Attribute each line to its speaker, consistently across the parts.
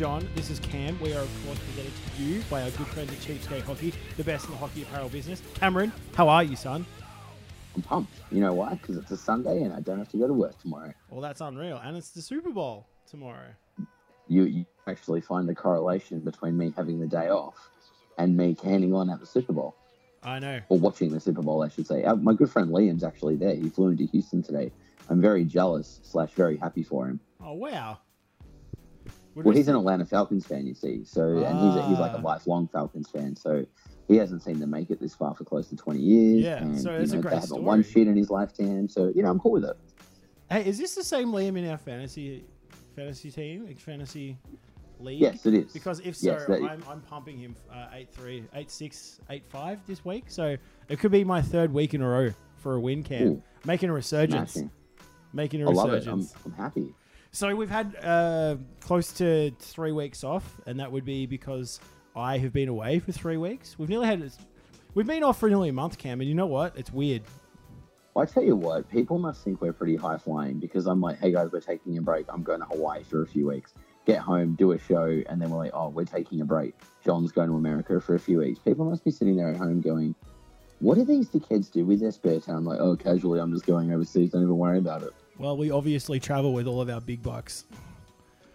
Speaker 1: Jon. This is Cam. We are, of course, presented to you by our good friends at Cheapskate Hockey, the best in the hockey apparel business. Cameron, how are you, son?
Speaker 2: I'm pumped. You know why? Because it's a Sunday and I don't have to go to work tomorrow.
Speaker 1: Well, that's unreal. And it's the Super Bowl tomorrow.
Speaker 2: You, you actually find the correlation between me having the day off and me canning on at the Super Bowl,
Speaker 1: I know.
Speaker 2: or watching the Super Bowl, I should say. Uh, my good friend Liam's actually there. He flew into Houston today. I'm very jealous slash very happy for him.
Speaker 1: Oh, wow.
Speaker 2: Well,
Speaker 1: we-
Speaker 2: he's an Atlanta Falcons fan, you see. So, and he's a, he's like a
Speaker 1: Ah.
Speaker 2: lifelong Falcons fan. So he hasn't seen them make it this far for close to 20 years.
Speaker 1: Yeah,
Speaker 2: and,
Speaker 1: so
Speaker 2: you
Speaker 1: it's a
Speaker 2: know,
Speaker 1: great
Speaker 2: they haven't won shit in his lifetime. So you know, I'm cool with it.
Speaker 1: Hey, is this the same Liam in our fantasy fantasy team, like fantasy league?
Speaker 2: Yes, it is.
Speaker 1: Because if so,
Speaker 2: Yes,
Speaker 1: I'm, I'm pumping him uh, 8-3, 8-6, 8-5 this week. So it could be my third week in a row for a win, Cam.
Speaker 2: Ooh.
Speaker 1: Making a resurgence.
Speaker 2: Smashing.
Speaker 1: Making a
Speaker 2: I love it. I'm,
Speaker 1: resurgence.
Speaker 2: I'm happy.
Speaker 1: So we've had uh, close to three weeks off, and that would be because I have been away for three weeks. We've nearly had... We've been off for nearly a month, Cam, and you know what? It's weird.
Speaker 2: Well, I tell you what, people must think we're pretty high flying because I'm like, hey guys, we're taking a break. I'm going to Hawaii for a few weeks. Get home, do a show, and then we're like, oh, we're taking a break. Jon's going to America for a few weeks. People must be sitting there at home going, what do these kids do with their spare time? I'm like, oh, casually, I'm just going overseas. Don't even worry about it.
Speaker 1: Well, we obviously travel with all of our big bucks.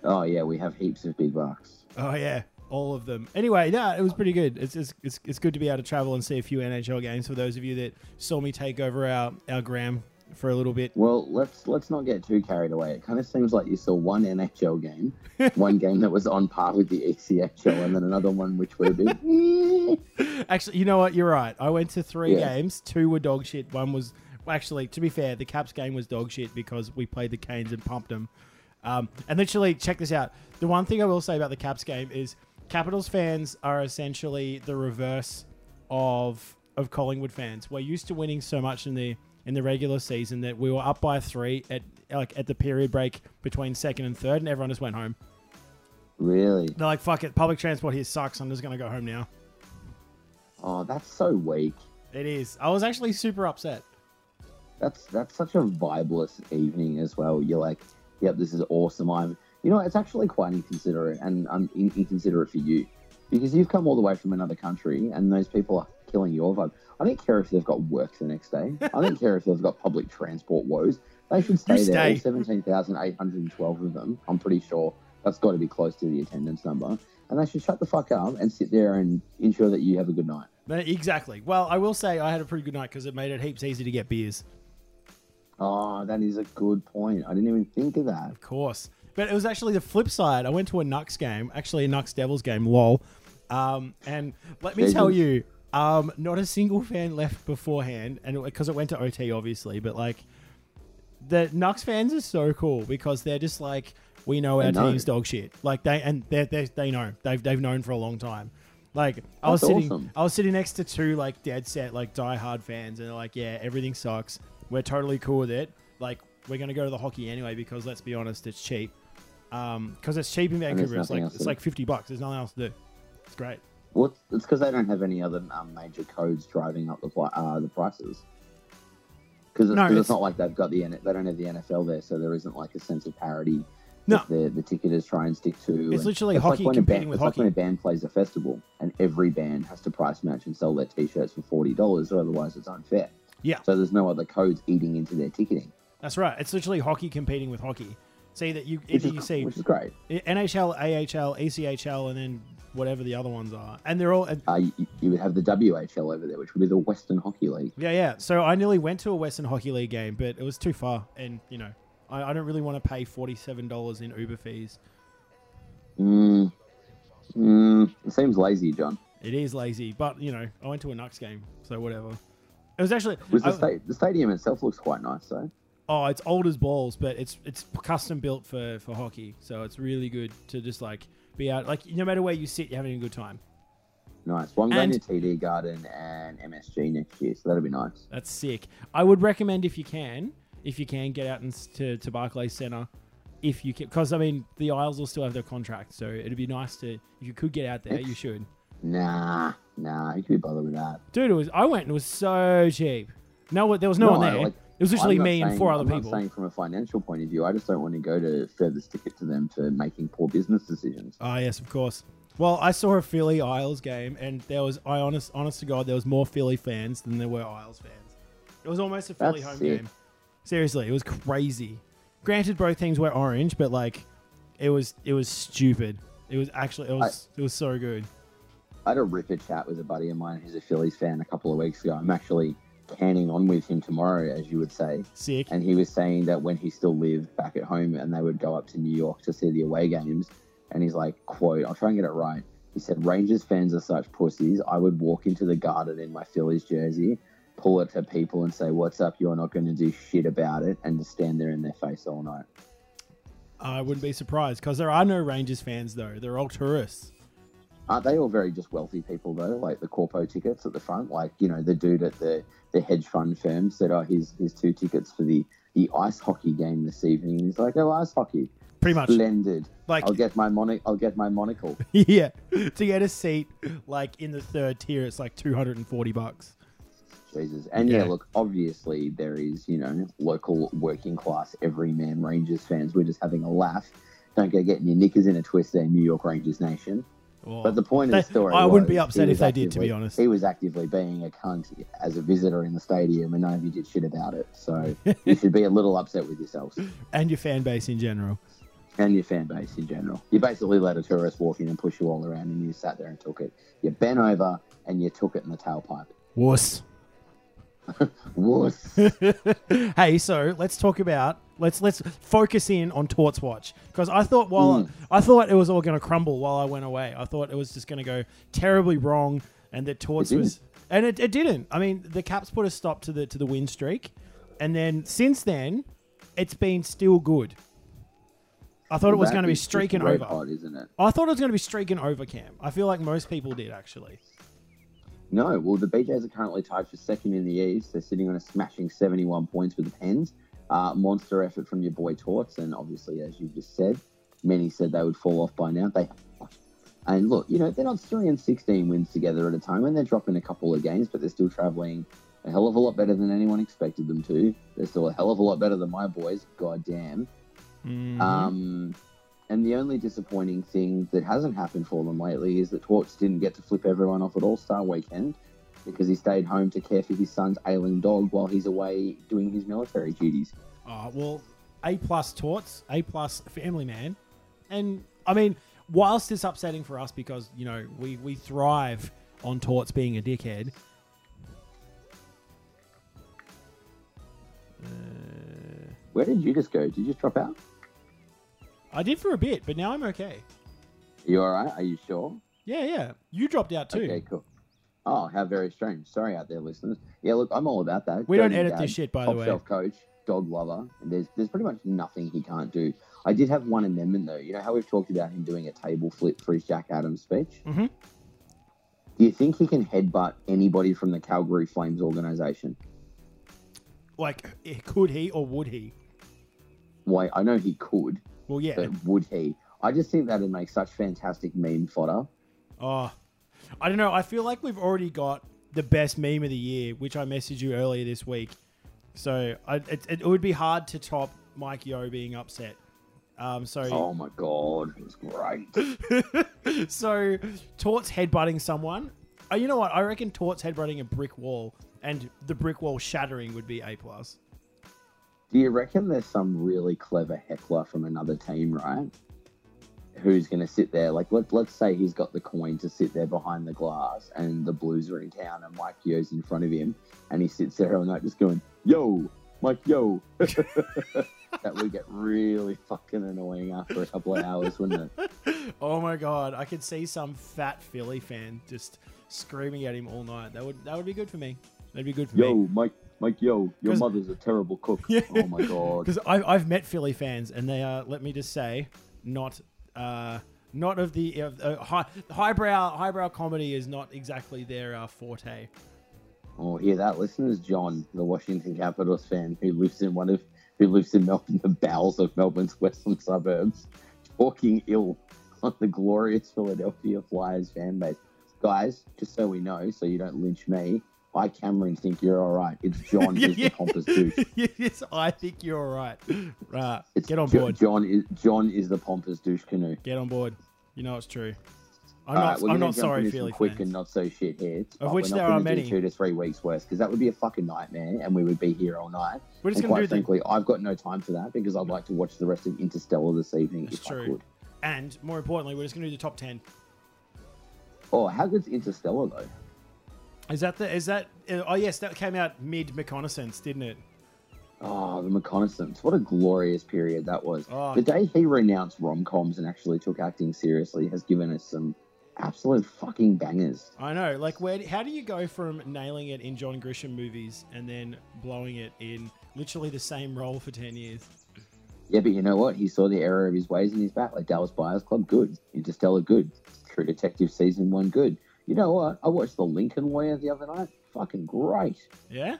Speaker 2: Oh, yeah, we have heaps of big bucks.
Speaker 1: Oh yeah, all of them. Anyway, no, it was pretty good. It's, it's it's it's good to be able to travel and see a few NHL games. For those of you that saw me take over our our gram for a little bit.
Speaker 2: Well, let's let's not get too carried away. It kind of seems like you saw one NHL game, one game that was on par with the ECHL, and then another one which would have been. eh.
Speaker 1: Actually, you know what? You're right. I went to three
Speaker 2: Yeah.
Speaker 1: games. Two were dog shit. One was actually, to be fair, the Caps game was dog shit because we played the Canes and pumped them. Um, and literally, check this out. The one thing I will say about the Caps game is Capitals fans are essentially the reverse of of Collingwood fans. We're used to winning so much in the in the regular season that we were up by three at like at the period break between second and third, and everyone just went home.
Speaker 2: Really?
Speaker 1: They're like, "Fuck it, public transport here sucks. I'm just gonna go home now."
Speaker 2: Oh, that's so weak.
Speaker 1: It is. I was actually super upset.
Speaker 2: That's that's such a vibeless evening as well. You're like, yep, this is awesome. I'm, you know, it's actually quite inconsiderate, and I'm in- inconsiderate for you because you've come all the way from another country, and those people are killing your vibe. I don't care if they've got work the next day. I don't care if they've got public transport woes. They should stay
Speaker 1: You
Speaker 2: there. Seventeen thousand eight hundred and twelve of them. I'm pretty sure that's got to be close to the attendance number. And they should shut the fuck up and sit there and ensure that you have a good night.
Speaker 1: Exactly. Well, I will say I had a pretty good night because it made it heaps easy to get beers.
Speaker 2: Oh, that is a good point. I didn't even think of that.
Speaker 1: Of course. But it was actually the flip side. I went to a Nucks game, actually a Nucks Devils game, lol. Um, and let me
Speaker 2: Legends.
Speaker 1: tell you, um, not a single fan left beforehand, and because it went to OT, obviously. But like, the Nucks fans are so cool because they're just like, we know our
Speaker 2: know.
Speaker 1: team's dog shit. Like they and they they they know they've they've known for a long time. Like I was sitting,
Speaker 2: awesome.
Speaker 1: I was sitting next to two like dead set like diehard fans, and they're like, yeah, everything sucks. We're totally cool with it. Like we're gonna go to the hockey anyway because let's be honest, it's cheap. Um, because it's cheap in Vancouver. It's like it's like fifty bucks. There's nothing else to do. It's great.
Speaker 2: Well, it's because they don't have any other um, major codes driving up the uh, the prices. Because it's,
Speaker 1: No, it's-
Speaker 2: it's not like they've got the they don't have the NFL there, so there isn't like a sense of parity.
Speaker 1: No.
Speaker 2: the the ticketers try and stick to.
Speaker 1: It's literally
Speaker 2: like
Speaker 1: hockey
Speaker 2: a
Speaker 1: competing
Speaker 2: band,
Speaker 1: with
Speaker 2: it's like when a band plays a festival, and every band has to price match and sell their T-shirts for forty dollars, or otherwise it's unfair.
Speaker 1: Yeah.
Speaker 2: So there's no other codes eating into their ticketing,
Speaker 1: That's right. It's literally hockey competing with hockey. See that you
Speaker 2: which
Speaker 1: either
Speaker 2: is,
Speaker 1: you see
Speaker 2: which is great.
Speaker 1: NHL, AHL, ECHL, and then whatever the other ones are, and they're all. and-
Speaker 2: Uh, you, you would have the WHL over there, which would be the Western Hockey League.
Speaker 1: Yeah, yeah. So I nearly went to a Western Hockey League game, but it was too far, and you know, I, I don't really want to pay forty-seven dollars in Uber fees.
Speaker 2: Mm, mm, it seems lazy, Jon.
Speaker 1: It is lazy, but you know, I went to a Nucks game, so whatever. It was actually
Speaker 2: Was the,
Speaker 1: I-
Speaker 2: sta- the stadium itself looks quite nice, though.
Speaker 1: oh, it's old as balls, but it's it's custom built for for hockey, so it's really good to just like be out. Like no matter where you sit, you're having a good time.
Speaker 2: Nice. Well, I'm going
Speaker 1: And-
Speaker 2: to TD Garden and MSG next year, so that'll be nice.
Speaker 1: That's sick. I would recommend if you can, if you can get out and to to Barclays Center, if you can, because I mean the Isles will still have their contract, so it'd be nice to if you could get out there, you should.
Speaker 2: Nah, nah, you could be bothered with that.
Speaker 1: Dude, it was I went and it was so cheap. No, there was no,
Speaker 2: No,
Speaker 1: one there.
Speaker 2: like-
Speaker 1: It was literally
Speaker 2: I'm not
Speaker 1: me and four other
Speaker 2: I'm
Speaker 1: people.
Speaker 2: Not saying from a financial point of view, I just don't want to go to further stick it to them for making poor business decisions.
Speaker 1: Ah, yes, of course. Well, I saw a Philly Isles game, and there was, I honest, honest to God, there was more Philly fans than there were Isles fans. It was almost a Philly
Speaker 2: That's
Speaker 1: home
Speaker 2: sick.
Speaker 1: game. Seriously, it was crazy. Granted, both teams were orange, but like, it was, it was stupid. It was actually, it was, it was so good.
Speaker 2: I had a ripper chat with a buddy of mine who's a Phillies fan a couple of weeks ago. I'm actually canning on with him tomorrow, as you would say.
Speaker 1: Sick.
Speaker 2: And he was saying that when he still lived back at home and they would go up to New York to see the away games, and he's like, quote, I'll try and get it right. He said, Rangers fans are such pussies. I would walk into the garden in my Phillies jersey, pull it to people and say, What's up? You're not going to do shit about it, and just stand there in their face all night.
Speaker 1: I wouldn't be surprised because there are no Rangers fans though. They're all tourists.
Speaker 2: Aren't they all very just wealthy people though? Like the corpo tickets at the front, like you know the dude at the the hedge fund firm said, "Oh, here's his two tickets for the the ice hockey game this evening." And he's like, "Oh, ice hockey,
Speaker 1: Pretty much.
Speaker 2: splendid.
Speaker 1: Like,
Speaker 2: I'll get my monoc. I'll get my monocle."
Speaker 1: yeah, to get a seat like in the third tier, it's like two hundred and forty bucks.
Speaker 2: Jesus. And yeah.
Speaker 1: Yeah.
Speaker 2: look, obviously there is you know local working class everyman Rangers fans. We're just having a laugh. Don't go getting your knickers in a twist there, New York Rangers nation. But the point
Speaker 1: They-
Speaker 2: of the story,
Speaker 1: I wouldn't be upset if they did, to be honest.
Speaker 2: He was actively being a cunt as a visitor in the stadium, and none of you did shit about it. So you should be a little upset with yourselves
Speaker 1: and your fan base in general.
Speaker 2: and your fan base in general. You basically let a tourist walk in and push you all around, and you sat there and took it. You bent over and you took it in the tailpipe.
Speaker 1: Wuss.
Speaker 2: Wuss.
Speaker 1: hey, so let's talk about let's let's focus in on Torts Watch because I thought while
Speaker 2: Mm.
Speaker 1: I thought it was all going to crumble while I went away. I thought it was just going to go terribly wrong, and that Torts was and it, it didn't. I mean, the Caps put a stop to the to the win streak, and then since then, it's been still good. I thought it was going to be streaking over.
Speaker 2: isn't it?
Speaker 1: I thought it was going to be streaking over, Cam. I feel like most people did actually.
Speaker 2: No, well, the BJs are currently tied for second in the East. They're sitting on a smashing 71 points with the Pens. Uh, monster effort from your boy Torts, and obviously, as you just said, many said they would fall off by now. They and look, you know, they're not three and 16 wins together at a time, and they're dropping a couple of games, but they're still traveling a hell of a lot better than anyone expected them to. They're still a hell of a lot better than my boys. God damn.
Speaker 1: Mhm.
Speaker 2: Um, and the only disappointing thing that hasn't happened for them lately is that Torts didn't get to flip everyone off at All Star Weekend because he stayed home to care for his son's ailing dog while he's away doing his military duties.
Speaker 1: Oh, well, A plus Torts, A plus Family Man. And I mean, whilst it's upsetting for us because, you know, we, we thrive on Torts being a dickhead. Uh,
Speaker 2: Where did you just go? Did you just drop out?
Speaker 1: I did for a bit, but now I'm okay.
Speaker 2: Are you all right? Are you sure?
Speaker 1: Yeah, yeah. You dropped out too.
Speaker 2: Okay, cool. Oh, how very strange. Sorry out there, listeners. Yeah, look, I'm all about that.
Speaker 1: We don't edit
Speaker 2: dad,
Speaker 1: this shit, by the way.
Speaker 2: top shelf coach, dog lover. And there's there's pretty much nothing he can't do. I did have one amendment though. You know how we've talked about him doing a table flip for his Jack Adams speech.
Speaker 1: Mhm.
Speaker 2: Do you think he can headbutt anybody from the Calgary Flames organization?
Speaker 1: Like, eh, could he or would he?
Speaker 2: Why? I know he could,
Speaker 1: Well, yeah.
Speaker 2: but would he? I just think that'd make such fantastic meme fodder.
Speaker 1: Oh, I don't know. I feel like we've already got the best meme of the year, which I messaged you earlier this week. So I, it, it would be hard to top Mike Yeo being upset. Um, so
Speaker 2: Oh my god, it's great.
Speaker 1: so Tort's headbutting someone. Oh, you know what? I reckon Tort's headbutting a brick wall, and the brick wall shattering would be a plus.
Speaker 2: Do you reckon there's some really clever heckler from another team, right? Who's going to sit there? Like, let, let's say he's got the coin to sit there behind the glass, and the Blues are in town, and Mike Yeo's in front of him, and he sits there all night just going, Yo, Mike Yeo. that would get really fucking annoying after a couple of hours, wouldn't it?
Speaker 1: Oh my god, I could see some fat Philly fan just screaming at him all night. That would that would be good for me. That'd be good for
Speaker 2: Yo,
Speaker 1: me.
Speaker 2: Yo, Mike, Mike Yeo, your mother's a terrible cook.
Speaker 1: Yeah.
Speaker 2: Oh my god.
Speaker 1: Because I've met Philly fans, and they are, let me just say, not uh, not of the uh, high highbrow highbrow comedy is not exactly their uh, forte.
Speaker 2: Oh, hear that, listeners? Jon, the Washington Capitals fan who lives in one of who lives in Melbourne, the bowels of Melbourne's western suburbs, talking ill on the glorious Philadelphia Flyers fan base. Guys, just so we know, so you don't lynch me, I, Cameron, think you're all right. It's Jon
Speaker 1: Yeah,
Speaker 2: is
Speaker 1: yeah.
Speaker 2: the pompous douche.
Speaker 1: yes, I think you're all right. Right,
Speaker 2: It's
Speaker 1: get on
Speaker 2: Jo-
Speaker 1: board.
Speaker 2: Jon is Jon is the pompous douche canoe.
Speaker 1: Get on board. You know it's true. I'm
Speaker 2: All
Speaker 1: not.
Speaker 2: right, we're
Speaker 1: I'm not sorry,
Speaker 2: some quick
Speaker 1: fans.
Speaker 2: and not so shit hits.
Speaker 1: Of which there are many.
Speaker 2: Two to three weeks worse because that would be a fucking nightmare, and we would be here all night.
Speaker 1: We're just
Speaker 2: and
Speaker 1: gonna
Speaker 2: quite
Speaker 1: do the
Speaker 2: frankly, I've got no time for that because I'd like to watch the rest of Interstellar this evening
Speaker 1: That's
Speaker 2: if
Speaker 1: true.
Speaker 2: I could.
Speaker 1: and more importantly, we're just gonna do the top ten.
Speaker 2: Oh, how good's Interstellar though?
Speaker 1: Is that the? Is that? uh, Oh yes, that came out mid McConaissance, didn't it?
Speaker 2: Oh, the McConaissance. What a glorious period that was.
Speaker 1: Oh.
Speaker 2: The day he renounced rom coms and actually took acting seriously has given us some absolute fucking bangers.
Speaker 1: I know. Like, where? How do you go from nailing it in John Grisham movies and then blowing it in literally the same role for ten years?
Speaker 2: Yeah, but you know what? He saw the error of his ways and he's back. Like Dallas Buyers Club, good. Interstellar, good. True Detective season one, good. You know what? I watched The Lincoln Lawyer the other night. Fucking great.
Speaker 1: Yeah,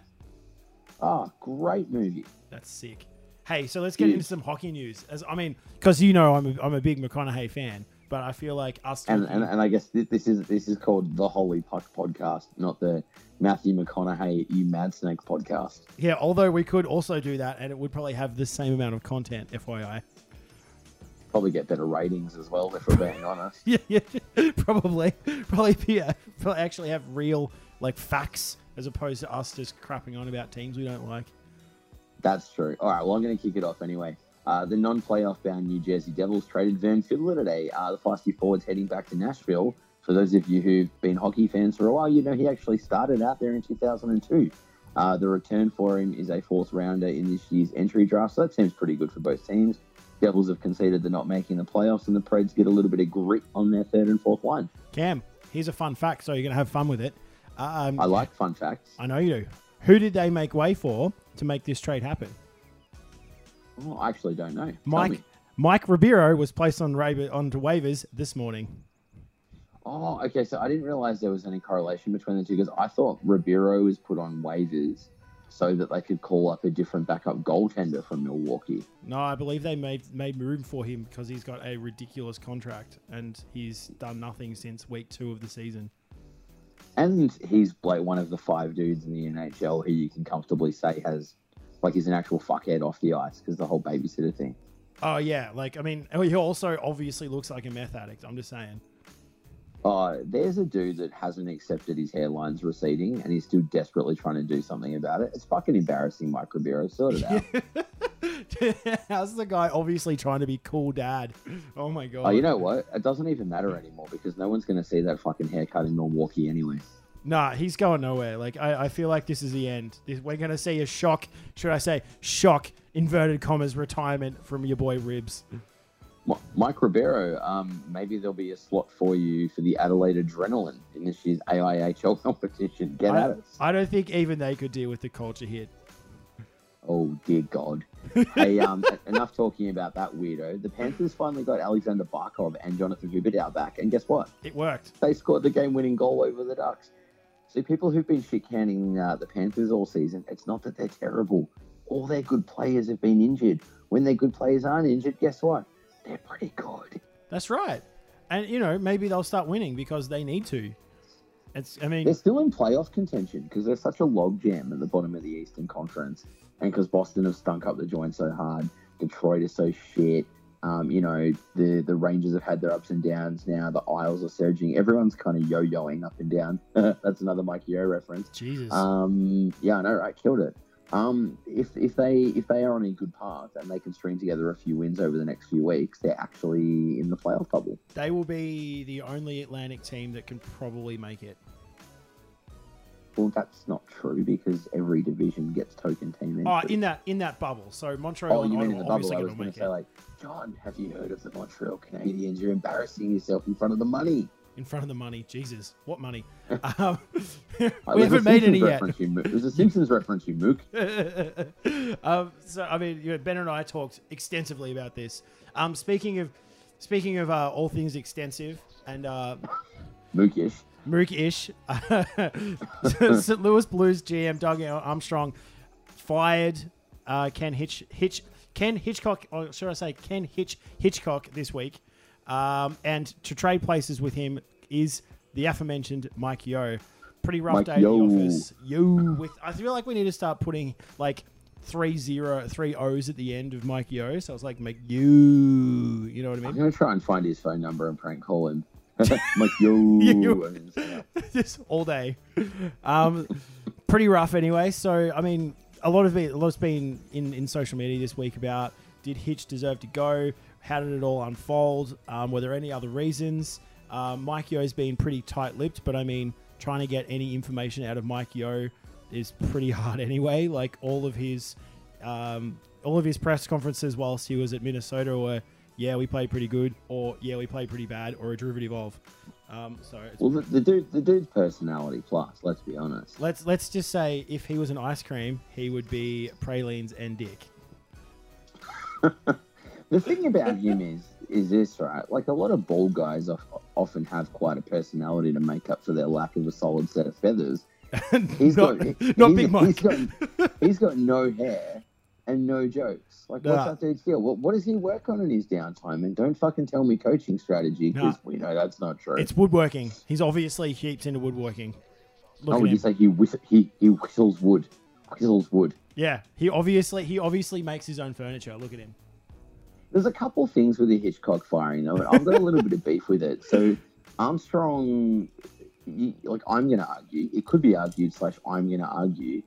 Speaker 2: Ah, great movie.
Speaker 1: that's sick. Hey, so let's get
Speaker 2: Yeah.
Speaker 1: into some hockey news. As I mean, because you know I'm a, I'm a big McConaughey fan, but I feel like us
Speaker 2: And, and and I guess this is this is called the Holy Puck podcast, not the Matthew McConaughey You Mad Snake podcast.
Speaker 1: yeah. Although we could also do that, and it would probably have the same amount of content. FYI.
Speaker 2: Probably get better ratings as well if we're being honest.
Speaker 1: Yeah, yeah, probably, probably be uh, probably actually have real like facts as opposed to us just crapping on about teams we don't like.
Speaker 2: That's true. All right, well, I'm going to kick it off anyway. Uh, the non-playoff bound New Jersey Devils traded Vern Fiddler today. Uh, the feisty forward's heading back to Nashville. For those of you who've been hockey fans for a while, you know he actually started out there in 2002. Uh, the return for him is a fourth rounder in this year's entry draft, so that seems pretty good for both teams. Devils have conceded they're not making the playoffs, and the Preds get a little bit of grit on their third and fourth line.
Speaker 1: Cam, here's a fun fact, so you're gonna have fun with it. Um,
Speaker 2: I like fun facts.
Speaker 1: I know you do. Who did they make way for to make this trade happen?
Speaker 2: Oh, I actually don't know.
Speaker 1: Mike. Mike Ribeiro was placed on ra- onto waivers this morning.
Speaker 2: Oh, okay. So I didn't realize there was any correlation between the two because I thought Ribeiro was put on waivers so that they could call up a different backup goaltender from Milwaukee.
Speaker 1: No, I believe they made made room for him because he's got a ridiculous contract and he's done nothing since week two of the season.
Speaker 2: And he's like one of the five dudes in the NHL who you can comfortably say has, like, he's an actual fuckhead off the ice because the whole babysitter thing.
Speaker 1: Oh yeah, like I mean, he also obviously looks like a meth addict. I'm just saying.
Speaker 2: Uh, there's a dude that hasn't accepted his hairline's receding and he's still desperately trying to do something about it. It's fucking embarrassing, Mike Ribeiro. Sort it out.
Speaker 1: How's the guy obviously trying to be cool dad? Oh my god.
Speaker 2: Oh, you know what? It doesn't even matter anymore because no one's going to see that fucking haircut in Milwaukee anyway.
Speaker 1: Nah, he's going nowhere. Like I, I feel like this is the end. This- We're gonna see a shock. Should I say shock? Inverted commas retirement from your boy Ribs.
Speaker 2: Mi- Mike Ribeiro, um, maybe there'll be a slot for you for the Adelaide Adrenaline in this year's AIHL competition. Get at
Speaker 1: I,
Speaker 2: it.
Speaker 1: I don't think even they could deal with the culture hit.
Speaker 2: Oh dear God. hey, um, enough talking about that weirdo. The Panthers finally got Alexander Barkov and Jonathan Huberdeau back, and guess what?
Speaker 1: It worked.
Speaker 2: They scored the game-winning goal over the Ducks. See, people who've been shit-canning uh, the Panthers all season, it's not that they're terrible. All their good players have been injured. When their good players aren't injured, guess what? They're pretty good.
Speaker 1: That's right. And you know maybe they'll start winning because they need to. It's. I mean,
Speaker 2: They're still in playoff contention because they're such a logjam at the bottom of the Eastern Conference, and because Boston have stunk up the joint so hard. Detroit is so shit. Um, you know the the Rangers have had their ups and downs. Now the Isles are surging. Everyone's kind of yo-yoing up and down. That's another Mike Yeo reference.
Speaker 1: Jesus.
Speaker 2: Um, yeah, I know, right? Killed it. Um, if if they if they are on a good path and they can string together a few wins over the next few weeks, they're actually in the playoff bubble.
Speaker 1: they will be the only Atlantic team that can probably make it.
Speaker 2: Well, that's not true because every division gets token team
Speaker 1: Oh, in that in that bubble. So Montreal
Speaker 2: Oh, you mean in the bubble? I was
Speaker 1: going to
Speaker 2: to say,
Speaker 1: it
Speaker 2: like, Jon, have you heard of the Montreal Canadiens? You're embarrassing yourself in front of the money.
Speaker 1: In front of the money. Jesus, what money? um,
Speaker 2: Uh,
Speaker 1: we haven't made any yet.
Speaker 2: reference, You, mook. There's a Simpsons reference, you mook.
Speaker 1: um, so I mean, you know, Ben and I talked extensively about this. Um, speaking of speaking of uh, all things extensive and uh,
Speaker 2: Mookish.
Speaker 1: Mook-ish, St. Louis Blues GM Doug Armstrong fired uh, Ken Hitch Hitch Ken Hitchcock, or should I say Ken Hitch Hitchcock this week, um, and to trade places with him is the aforementioned Mike Yeo. pretty rough
Speaker 2: Mike
Speaker 1: day
Speaker 2: Yo.
Speaker 1: at the office. Yo, with I feel like we need to start putting like three zero three O's at the end of Mike Yeo. So I was like, make you, you know what I mean?
Speaker 2: I'm gonna try and find his phone number and prank call him. like yo,
Speaker 1: You-
Speaker 2: and then, yeah.
Speaker 1: Just all day. Um, pretty rough anyway. So I mean, a lot of it, a lot's been in in social media this week about did Hitch deserve to go? How did it all unfold? Um, were there any other reasons? Um, Mike Yeo's been pretty tight-lipped, but I mean, trying to get any information out of Mike Yeo is pretty hard anyway. Like all of his, um, all of his press conferences whilst he was at Minnesota were, yeah, we played pretty good, or yeah, we played pretty bad, or a derivative of. Um, so it's
Speaker 2: Well, the, the dude, the dude's personality plus. Let's be honest.
Speaker 1: Let's let's just say if he was an ice cream, he would be pralines and dick.
Speaker 2: The thing about him is, is this right? Like a lot of bald guys often have quite a personality to make up for their lack of a solid set of feathers. He's
Speaker 1: not
Speaker 2: got,
Speaker 1: not
Speaker 2: he's-
Speaker 1: Big Mike.
Speaker 2: He's got, he's got no hair and no jokes. Like, what's that dude's deal? What, what does he work on in his downtime? And don't fucking tell me coaching strategy because
Speaker 1: Nah.
Speaker 2: we know that's not true.
Speaker 1: it's woodworking. He's obviously heaps into woodworking. Look
Speaker 2: How
Speaker 1: at
Speaker 2: would you say he whist- he he whistles wood? Whistles wood.
Speaker 1: Yeah, he obviously he obviously makes his own furniture. Look at him.
Speaker 2: There's a couple things with the Hitchcock firing though, I've got a little bit of beef with it. So Armstrong, you, like I'm going to argue, it could be argued slash I'm going to argue,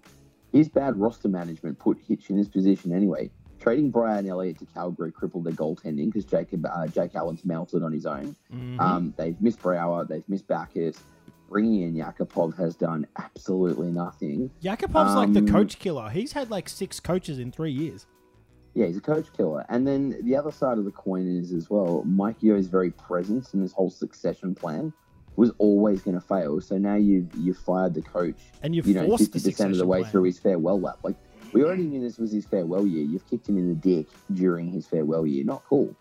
Speaker 2: his bad roster management put Hitch in his position anyway. Trading Brian Elliott to Calgary crippled their goaltending because Jacob uh, Jake Allen's melted on his own.
Speaker 1: Mhm.
Speaker 2: Um, they've missed Brouwer, they've missed Backes. Bringing in Yakupov has done absolutely nothing.
Speaker 1: Yakupov's like the
Speaker 2: um,
Speaker 1: coach killer. He's had like six coaches in three years.
Speaker 2: Yeah, he's a coach killer. And then the other side of the coin is as well, Mike Yeo's very presence in this whole succession plan was always going to fail. So now you've you've fired the coach,
Speaker 1: And you've
Speaker 2: you know,
Speaker 1: forced
Speaker 2: fifty percent of the way
Speaker 1: plan.
Speaker 2: through his farewell lap. Like we already knew this was his farewell year. You've kicked him in the dick during his farewell year. Not cool.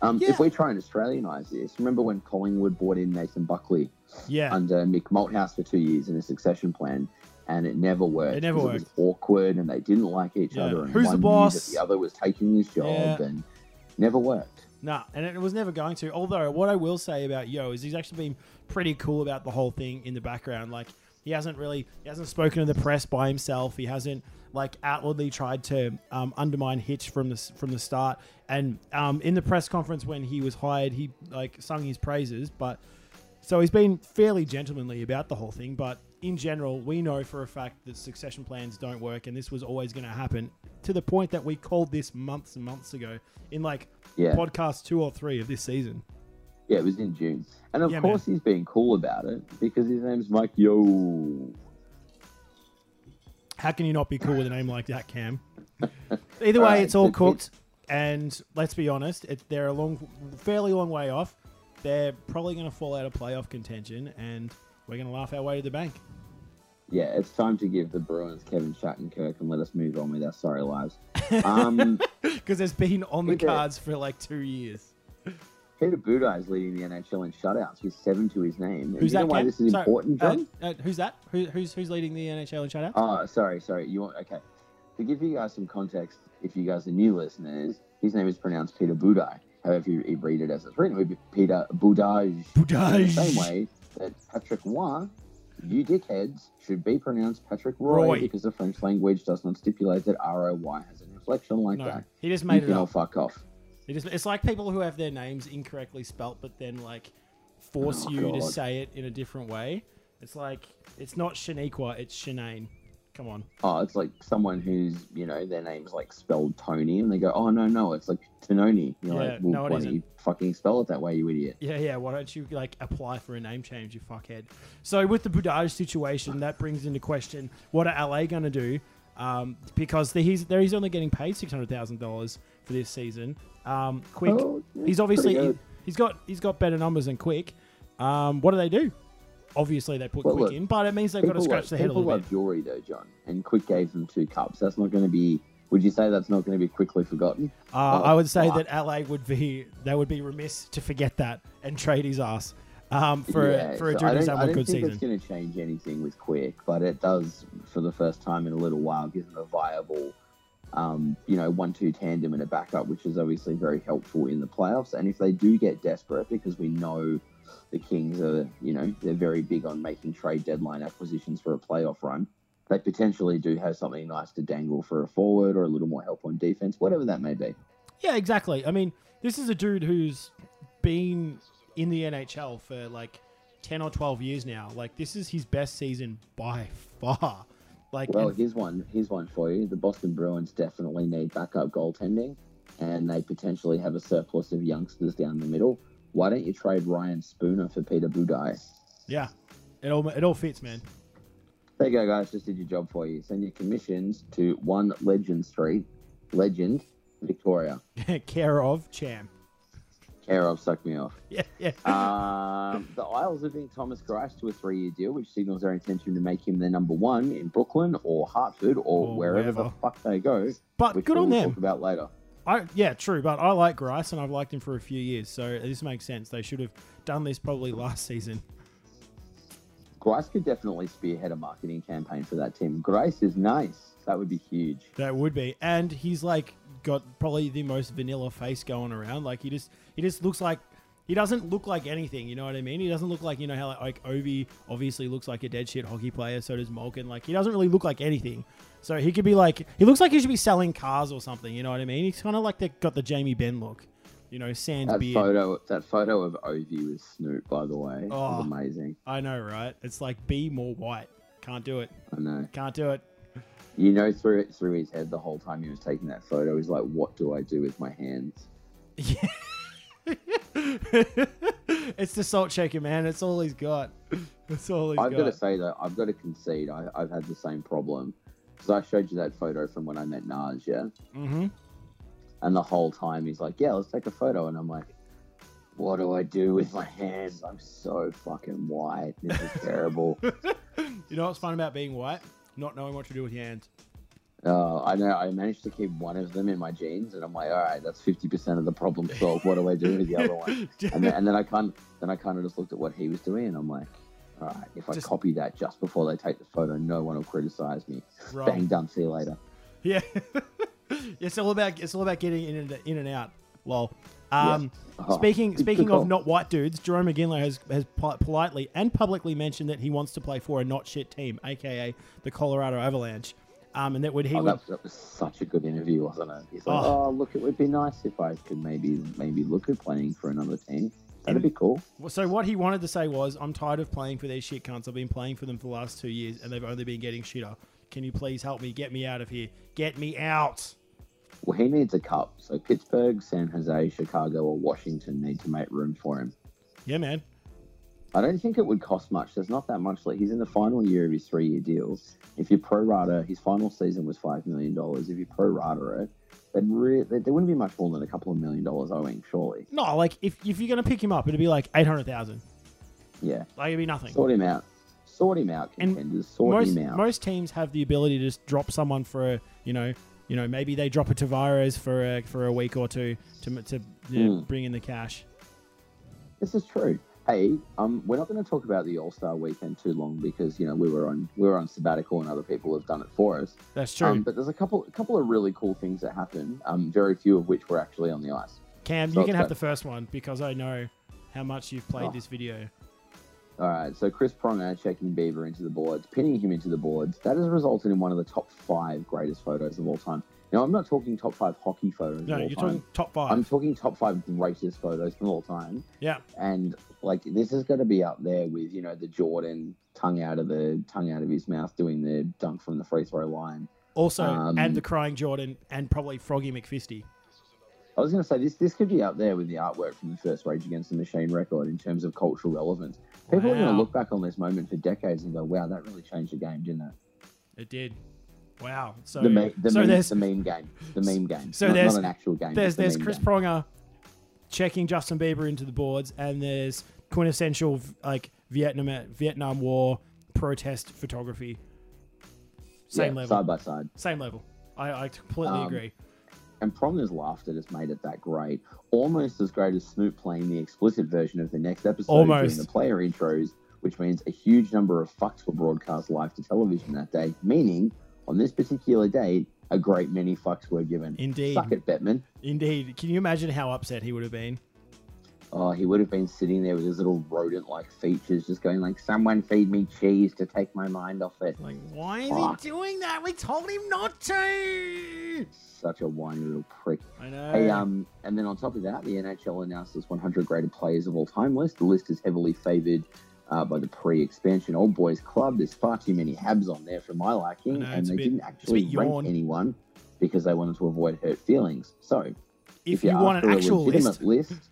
Speaker 2: Um,
Speaker 1: Yeah.
Speaker 2: If we try and Australianize this, remember when Collingwood brought in Nathan Buckley
Speaker 1: Yeah,
Speaker 2: under Mick Malthouse for two years in a succession plan, and it never worked.
Speaker 1: It never worked.
Speaker 2: was awkward, and they didn't like each
Speaker 1: Yeah.
Speaker 2: other. And
Speaker 1: Who's the
Speaker 2: one knew
Speaker 1: boss?
Speaker 2: That the other was taking his job,
Speaker 1: Yeah.
Speaker 2: and never worked.
Speaker 1: Nah, and it was never going to. Although, what I will say about Yeo is he's actually been pretty cool about the whole thing in the background. Like, he hasn't really, he hasn't spoken to the press by himself. He hasn't like outwardly tried to um, undermine Hitch from the from the start. And um, in the press conference when he was hired, he like sung his praises. But so he's been fairly gentlemanly about the whole thing. But in general, we know for a fact that succession plans don't work, and this was always going to happen. To the point that we called this months and months ago in like
Speaker 2: Yeah,
Speaker 1: podcast two or three of this season.
Speaker 2: yeah, it was in June, and of
Speaker 1: Yeah,
Speaker 2: course he's being cool about it because his name's Mike Yeo.
Speaker 1: How can you not be cool with a name like that, Cam? Either way, it's all cooked, and let's be honest, it, they're a long, fairly long way off. They're probably going to fall out of playoff contention, and we're going to laugh our way to the bank
Speaker 2: Yeah, it's time to give the Bruins Kevin Shattenkirk and let us move on with our sorry lives. Um,
Speaker 1: because it's been on the cards for like two years.
Speaker 2: Peter Budai is leading the NHL in shutouts with seven to his name.
Speaker 1: Who's that?
Speaker 2: why this is
Speaker 1: Sorry,
Speaker 2: important,
Speaker 1: uh,
Speaker 2: Jon?
Speaker 1: uh, who's that? Who, who's who's leading the NHL in shutouts?
Speaker 2: Oh, sorry, sorry. You want okay? To give you guys some context, if you guys are new listeners, his name is pronounced Peter Budai. However, you, you read it as it's written, it would be Peter Budaj.
Speaker 1: Budaj.
Speaker 2: In the same way that Patrick Roy, you dickheads, should be pronounced Patrick Roy,
Speaker 1: Roy.
Speaker 2: because the French language does not stipulate that R O Y has an inflection like
Speaker 1: no,
Speaker 2: that.
Speaker 1: he just
Speaker 2: You
Speaker 1: made it
Speaker 2: can all
Speaker 1: up.
Speaker 2: fuck off.
Speaker 1: It just, it's like people who have their names incorrectly spelt, but then like force
Speaker 2: Oh,
Speaker 1: you to say it in a different way. It's like it's not Shaniqua, it's Shanane. Come on.
Speaker 2: Oh, it's like someone who's, you know, their name's like spelled Tony, and they go, oh, no, no, it's like Tononi. You're
Speaker 1: Yeah,
Speaker 2: like, well,
Speaker 1: no,
Speaker 2: why don't you fucking spell it that way, you idiot?
Speaker 1: Yeah, yeah. Why don't you like apply for a name change, you fuckhead? So with the Budaj situation, that brings into question what are LA going to do? Um, because the, he's there, he's only getting paid six hundred thousand dollars for this season. Um, Quick,
Speaker 2: Oh,
Speaker 1: he's obviously
Speaker 2: good.
Speaker 1: he's got he's got better numbers than Quick. Um, what do they do? Obviously, they put
Speaker 2: Well,
Speaker 1: Quick
Speaker 2: look,
Speaker 1: in, but it means they've got to scratch
Speaker 2: love,
Speaker 1: the head a
Speaker 2: people
Speaker 1: little
Speaker 2: love
Speaker 1: bit.
Speaker 2: jewelry though, Jon, and Quick gave them two cups. That's not going to be. Would you say that's not going to be quickly forgotten?
Speaker 1: Uh, I would say
Speaker 2: fuck.
Speaker 1: that LA would be they would be remiss to forget that and trade his ass um, for
Speaker 2: Yeah,
Speaker 1: for a
Speaker 2: so I don't, I don't
Speaker 1: good
Speaker 2: think
Speaker 1: season.
Speaker 2: it's going to change anything with Quick, but it does, for the first time in a little while, give them a viable, um, you know, one-two tandem and a backup, which is obviously very helpful in the playoffs. And if they do get desperate, because we know the Kings are, you know, they're very big on making trade deadline acquisitions for a playoff run. They potentially do have something nice to dangle for a forward or a little more help on defense, whatever that may be.
Speaker 1: Yeah, exactly. I mean, this is a dude who's been in the NHL for like 10 or 12 years now. Like, this is his best season by far. Like,
Speaker 2: Well,
Speaker 1: and-
Speaker 2: here's one. Here's one for you. The Boston Bruins definitely need backup goaltending, and they potentially have a surplus of youngsters down the middle. Why don't you trade Ryan Spooner for Peter Budai?
Speaker 1: yeah, it all, it all fits, man.
Speaker 2: There you go, guys. Just did your job for you. Send your commissions to One Legend Street, Legend, Victoria.
Speaker 1: Care of Cham.
Speaker 2: Care of suck me off.
Speaker 1: Yeah, yeah.
Speaker 2: Um, the Isles are giving Thomas Greiss to a three-year deal, which signals their intention to make him their number one in Brooklyn or Hartford or,
Speaker 1: Or
Speaker 2: wherever the fuck they go.
Speaker 1: But good
Speaker 2: we'll
Speaker 1: on them.
Speaker 2: Talk about later.
Speaker 1: I yeah, true, but I like Greiss and I've liked him for a few years, so this makes sense. They should have done this probably last season.
Speaker 2: Greiss could definitely spearhead a marketing campaign for that team. Greiss is nice. That would be huge.
Speaker 1: That would be, and he's like got probably the most vanilla face going around. Like he just he just looks like he doesn't look like anything. You know what I mean? He doesn't look like you know how like, like Ovi obviously looks like a dead shit hockey player. So does Malkin. Like he doesn't really look like anything. So he could be like he looks like he should be selling cars or something. You know what I mean? He's kind of like they got the Jamie Benn look. You know, sans
Speaker 2: That
Speaker 1: beard.
Speaker 2: photo, that photo of Ovi with Snoop, by the way,
Speaker 1: Oh.
Speaker 2: was amazing.
Speaker 1: I know, right? It's like be more white. Can't do it.
Speaker 2: I know.
Speaker 1: Can't do it.
Speaker 2: You know, through through his head the whole time he was taking that photo, he's like, "What do I do with my hands?"
Speaker 1: Yeah. it's the salt shaker, man. It's all he's got. That's all he's
Speaker 2: I've got to say though, I've got to concede. I, I've had the same problem because I showed you that photo from when I met Naj, yeah,
Speaker 1: Mm-hmm.
Speaker 2: and the whole time he's like, "Yeah, let's take a photo," and I'm like, "What do I do with my hands? I'm so fucking white. This is terrible."
Speaker 1: You know what's fun about being white? Not knowing what to do with your hands.
Speaker 2: Uh, I know I managed to keep one of them in my jeans, and I'm like, all right, that's fifty percent of the problem solved. What do I do with the other one? And then, and then I kind then I kind of just looked at what he was doing, and I'm like, all right, if I
Speaker 1: Just-
Speaker 2: copy that just before they take the photo, no one will criticize me. Bang, done. See you later.
Speaker 1: Yeah. it's all about it's all about getting in and in and out. Lol. Um,
Speaker 2: Oh,
Speaker 1: speaking speaking of not white dudes, Jarome Iginla has has politely and publicly mentioned that he wants to play for a not shit team, aka the Colorado Avalanche. Um, and that would he
Speaker 2: Oh,
Speaker 1: would
Speaker 2: that, that was such a good interview, wasn't it? He's like,
Speaker 1: Oh.
Speaker 2: oh. look, it would be nice if I could maybe maybe look at playing for another team. That'd be cool.
Speaker 1: So what he wanted to say was, I'm tired of playing for these shit cunts. I've been playing for them for the last two years, and they've only been getting shitter. Can you please help me? Get me out of here. Get me out.
Speaker 2: Well, he needs a cup. So Pittsburgh, San Jose, Chicago, or Washington need to make room for him.
Speaker 1: Yeah, man.
Speaker 2: I don't think it would cost much. There's not that much. Like he's in the final year of his three-year deal. If you pro rata, his final season was five million dollars. If you pro rata it, then re- there wouldn't be much more than a couple of million dollars owing, surely.
Speaker 1: No, like if, if you're gonna pick him up, it'd be like eight hundred thousand.
Speaker 2: Yeah,
Speaker 1: Like it'd be nothing.
Speaker 2: sort him out. Sort him out,
Speaker 1: And
Speaker 2: contenders. Sort
Speaker 1: most
Speaker 2: him out.
Speaker 1: most teams have the ability to just drop someone for a you know you know maybe they drop a Tavares for a for a week or two to to you know,
Speaker 2: Mm.
Speaker 1: bring in the cash.
Speaker 2: This is true. Hey, um, we're not going to talk about the All Star Weekend too long because you know we were on we were on sabbatical and other people have done it for us.
Speaker 1: That's true.
Speaker 2: Um, but there's a couple a couple of really cool things that happened. Um, very few of which were actually on the ice.
Speaker 1: Cam,
Speaker 2: so
Speaker 1: you can have the first one because I know how much you've played
Speaker 2: Oh.
Speaker 1: this video.
Speaker 2: All right, so Chris Pronger checking Bieber into the boards, pinning him into the boards. That has resulted in one of the top five greatest photos of all time. Now, I'm not talking top five hockey photos
Speaker 1: No, you're
Speaker 2: time.
Speaker 1: talking top 5
Speaker 2: I'm talking top five greatest photos of all time.
Speaker 1: yeah.
Speaker 2: And like this is going to be up there with you know the Jordan tongue out of the tongue out of his mouth doing the dunk from the free throw line.
Speaker 1: Also,
Speaker 2: Um,
Speaker 1: and the crying Jordan, and probably Froggy McFisty.
Speaker 2: I was going to say this this could be up there with the artwork from the first Rage Against the Machine record in terms of cultural relevance. People are going to look back on this moment for decades and go, "Wow, that really changed the game, didn't it?"
Speaker 1: It did. Wow. So,
Speaker 2: the, me- the,
Speaker 1: so
Speaker 2: meme,
Speaker 1: there's
Speaker 2: the meme game, the meme game.
Speaker 1: so
Speaker 2: not,
Speaker 1: there's-
Speaker 2: not an actual game.
Speaker 1: there's
Speaker 2: just the
Speaker 1: there's Chris
Speaker 2: game.
Speaker 1: Pronger checking Justin Bieber into the boards, and there's quintessential like Vietnam Vietnam War protest photography. Same
Speaker 2: Yeah,
Speaker 1: level.
Speaker 2: side by side.
Speaker 1: Same level. I, I completely
Speaker 2: Um,
Speaker 1: agree.
Speaker 2: And Pronger's laughter has made it that great. Almost as great as Snoop playing the explicit version of the next episode
Speaker 1: Almost.
Speaker 2: during the player intros, which means a huge number of fucks were broadcast live to television that day, meaning on this particular date, a great many fucks were given.
Speaker 1: Indeed.
Speaker 2: Suck it, Bettman.
Speaker 1: Indeed. Can you imagine how upset he would have been?
Speaker 2: Oh, he would have been sitting there with his little rodent-like features, just going like, "Someone feed me cheese to take my mind off it."
Speaker 1: Like, why is
Speaker 2: Fuck.
Speaker 1: he doing that? We told him not to.
Speaker 2: Such a whiny little prick.
Speaker 1: I know.
Speaker 2: Hey, um, and then on top of that, the NHL announced its 100 greatest players of all time list. The list is heavily favoured uh, by the pre-expansion Old Boys Club. There's far too many Habs on there for my liking,
Speaker 1: know,
Speaker 2: and they
Speaker 1: bit-
Speaker 2: didn't actually rank
Speaker 1: yawn.
Speaker 2: anyone because they wanted to avoid hurt feelings. So,
Speaker 1: if,
Speaker 2: you're
Speaker 1: you want an actual
Speaker 2: legitimate
Speaker 1: list,
Speaker 2: list,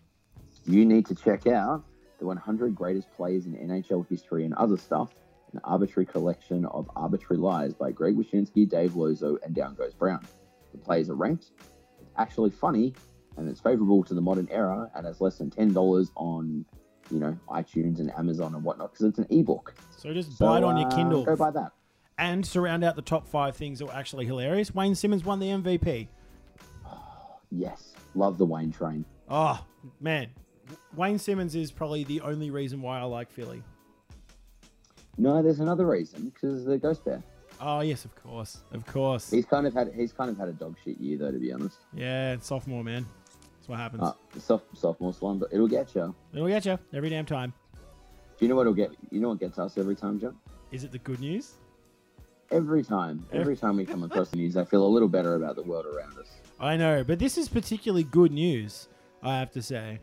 Speaker 2: you need to check out the 100 greatest players in NHL history and other stuff. An arbitrary collection of arbitrary lies by Greg Wyshynski, Dave Lozo, and Down Goes Brown. The players are ranked. It's actually funny, and it's favorable to the modern era, and it's less than ten dollars on, you know, iTunes and Amazon and whatnot because it's an ebook.
Speaker 1: so just
Speaker 2: So,
Speaker 1: buy it on your
Speaker 2: uh,
Speaker 1: Kindle.
Speaker 2: Go buy that.
Speaker 1: and to round out the top five things that were actually hilarious, Wayne Simmonds won the MVP.
Speaker 2: Yes, love the Wayne train.
Speaker 1: Oh man, Wayne Simmonds is probably the only reason why I like Philly.
Speaker 2: No, there's another reason because the Ghost Bear.
Speaker 1: Oh yes, of course, of course.
Speaker 2: He's kind of had he's kind of had a dog shit year though, to be honest.
Speaker 1: Yeah, sophomore man. What happens.
Speaker 2: Uh, soft, sophomore slumber. It'll get you.
Speaker 1: It'll get you every damn time.
Speaker 2: Do you know what'll get? You know what gets us every time, Jon?
Speaker 1: Is it the good news?
Speaker 2: Every time, every time we come across the news, I feel a little better about the world around us,
Speaker 1: I know, but this is particularly good news. I have to say.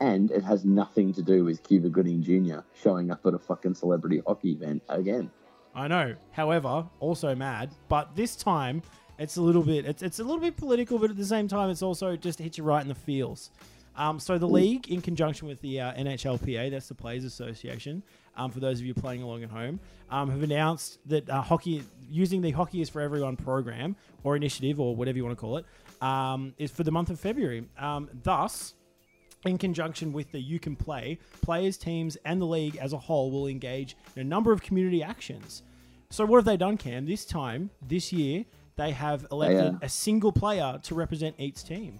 Speaker 2: and it has nothing to do with Cuba Gooding Jr. showing up at a fucking celebrity hockey event again.
Speaker 1: I know. However, also mad. But this time, it's a little bit. It's, it's a little bit political, but at the same time, it's also just hits you right in the feels. Um, so the league, in conjunction with the uh, NHLPA, that's the Players Association, um, for those of you playing along at home, um, have announced that uh, hockey, using the Hockey is for Everyone program or initiative or whatever you want to call it, um, is for the month of February. Um, thus, in conjunction with the You Can Play, players, teams, and the league as a whole will engage in a number of community actions. So, what have they done, Cam? This time, this year, they have elected
Speaker 2: uh,
Speaker 1: a single player to represent each team.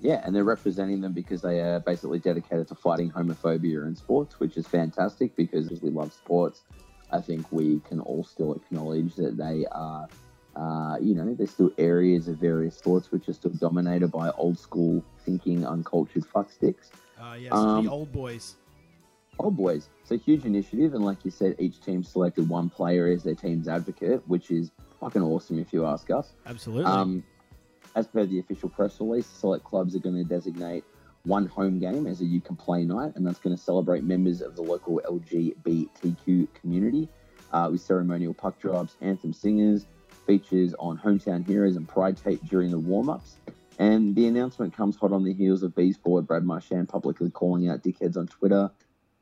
Speaker 2: Yeah, and they're representing them because they are basically dedicated to fighting homophobia in sports, which is fantastic because as we love sports, I think we can all still acknowledge that they are, uh, you know, there's still areas of various sports which are still dominated by old school thinking, uncultured fucksticks.
Speaker 1: Uh, yes,
Speaker 2: Um,
Speaker 1: the old boys.
Speaker 2: Old boys. It's a huge initiative, and like you said, each team selected one player as their team's advocate, which is fucking awesome if you ask us.
Speaker 1: Absolutely.
Speaker 2: Um, as per the official press release, select clubs are going to designate one home game as a you can play night, and that's going to celebrate members of the local LGBTQ community uh, with ceremonial puck drops, anthem singers, features on hometown heroes and pride tape during the warm ups. And the announcement comes hot on the heels of Bees forward Brad Marchand publicly calling out dickheads on Twitter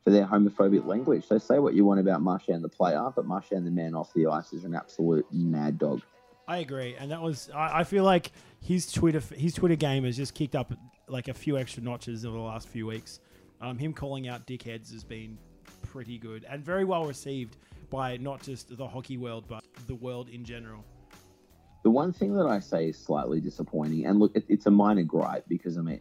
Speaker 2: for their homophobic language. So say what you want about Marchand the player, but Marchand the man off the ice is an absolute mad dog.
Speaker 1: I agree, and that was. I, I feel like his Twitter his Twitter game has just kicked up like a few extra notches over the last few weeks. Um, him calling out dickheads has been pretty good and very well received by not just the hockey world but the world in general.
Speaker 2: The one thing that I say is slightly disappointing, and look, it, it's a minor gripe because I mean,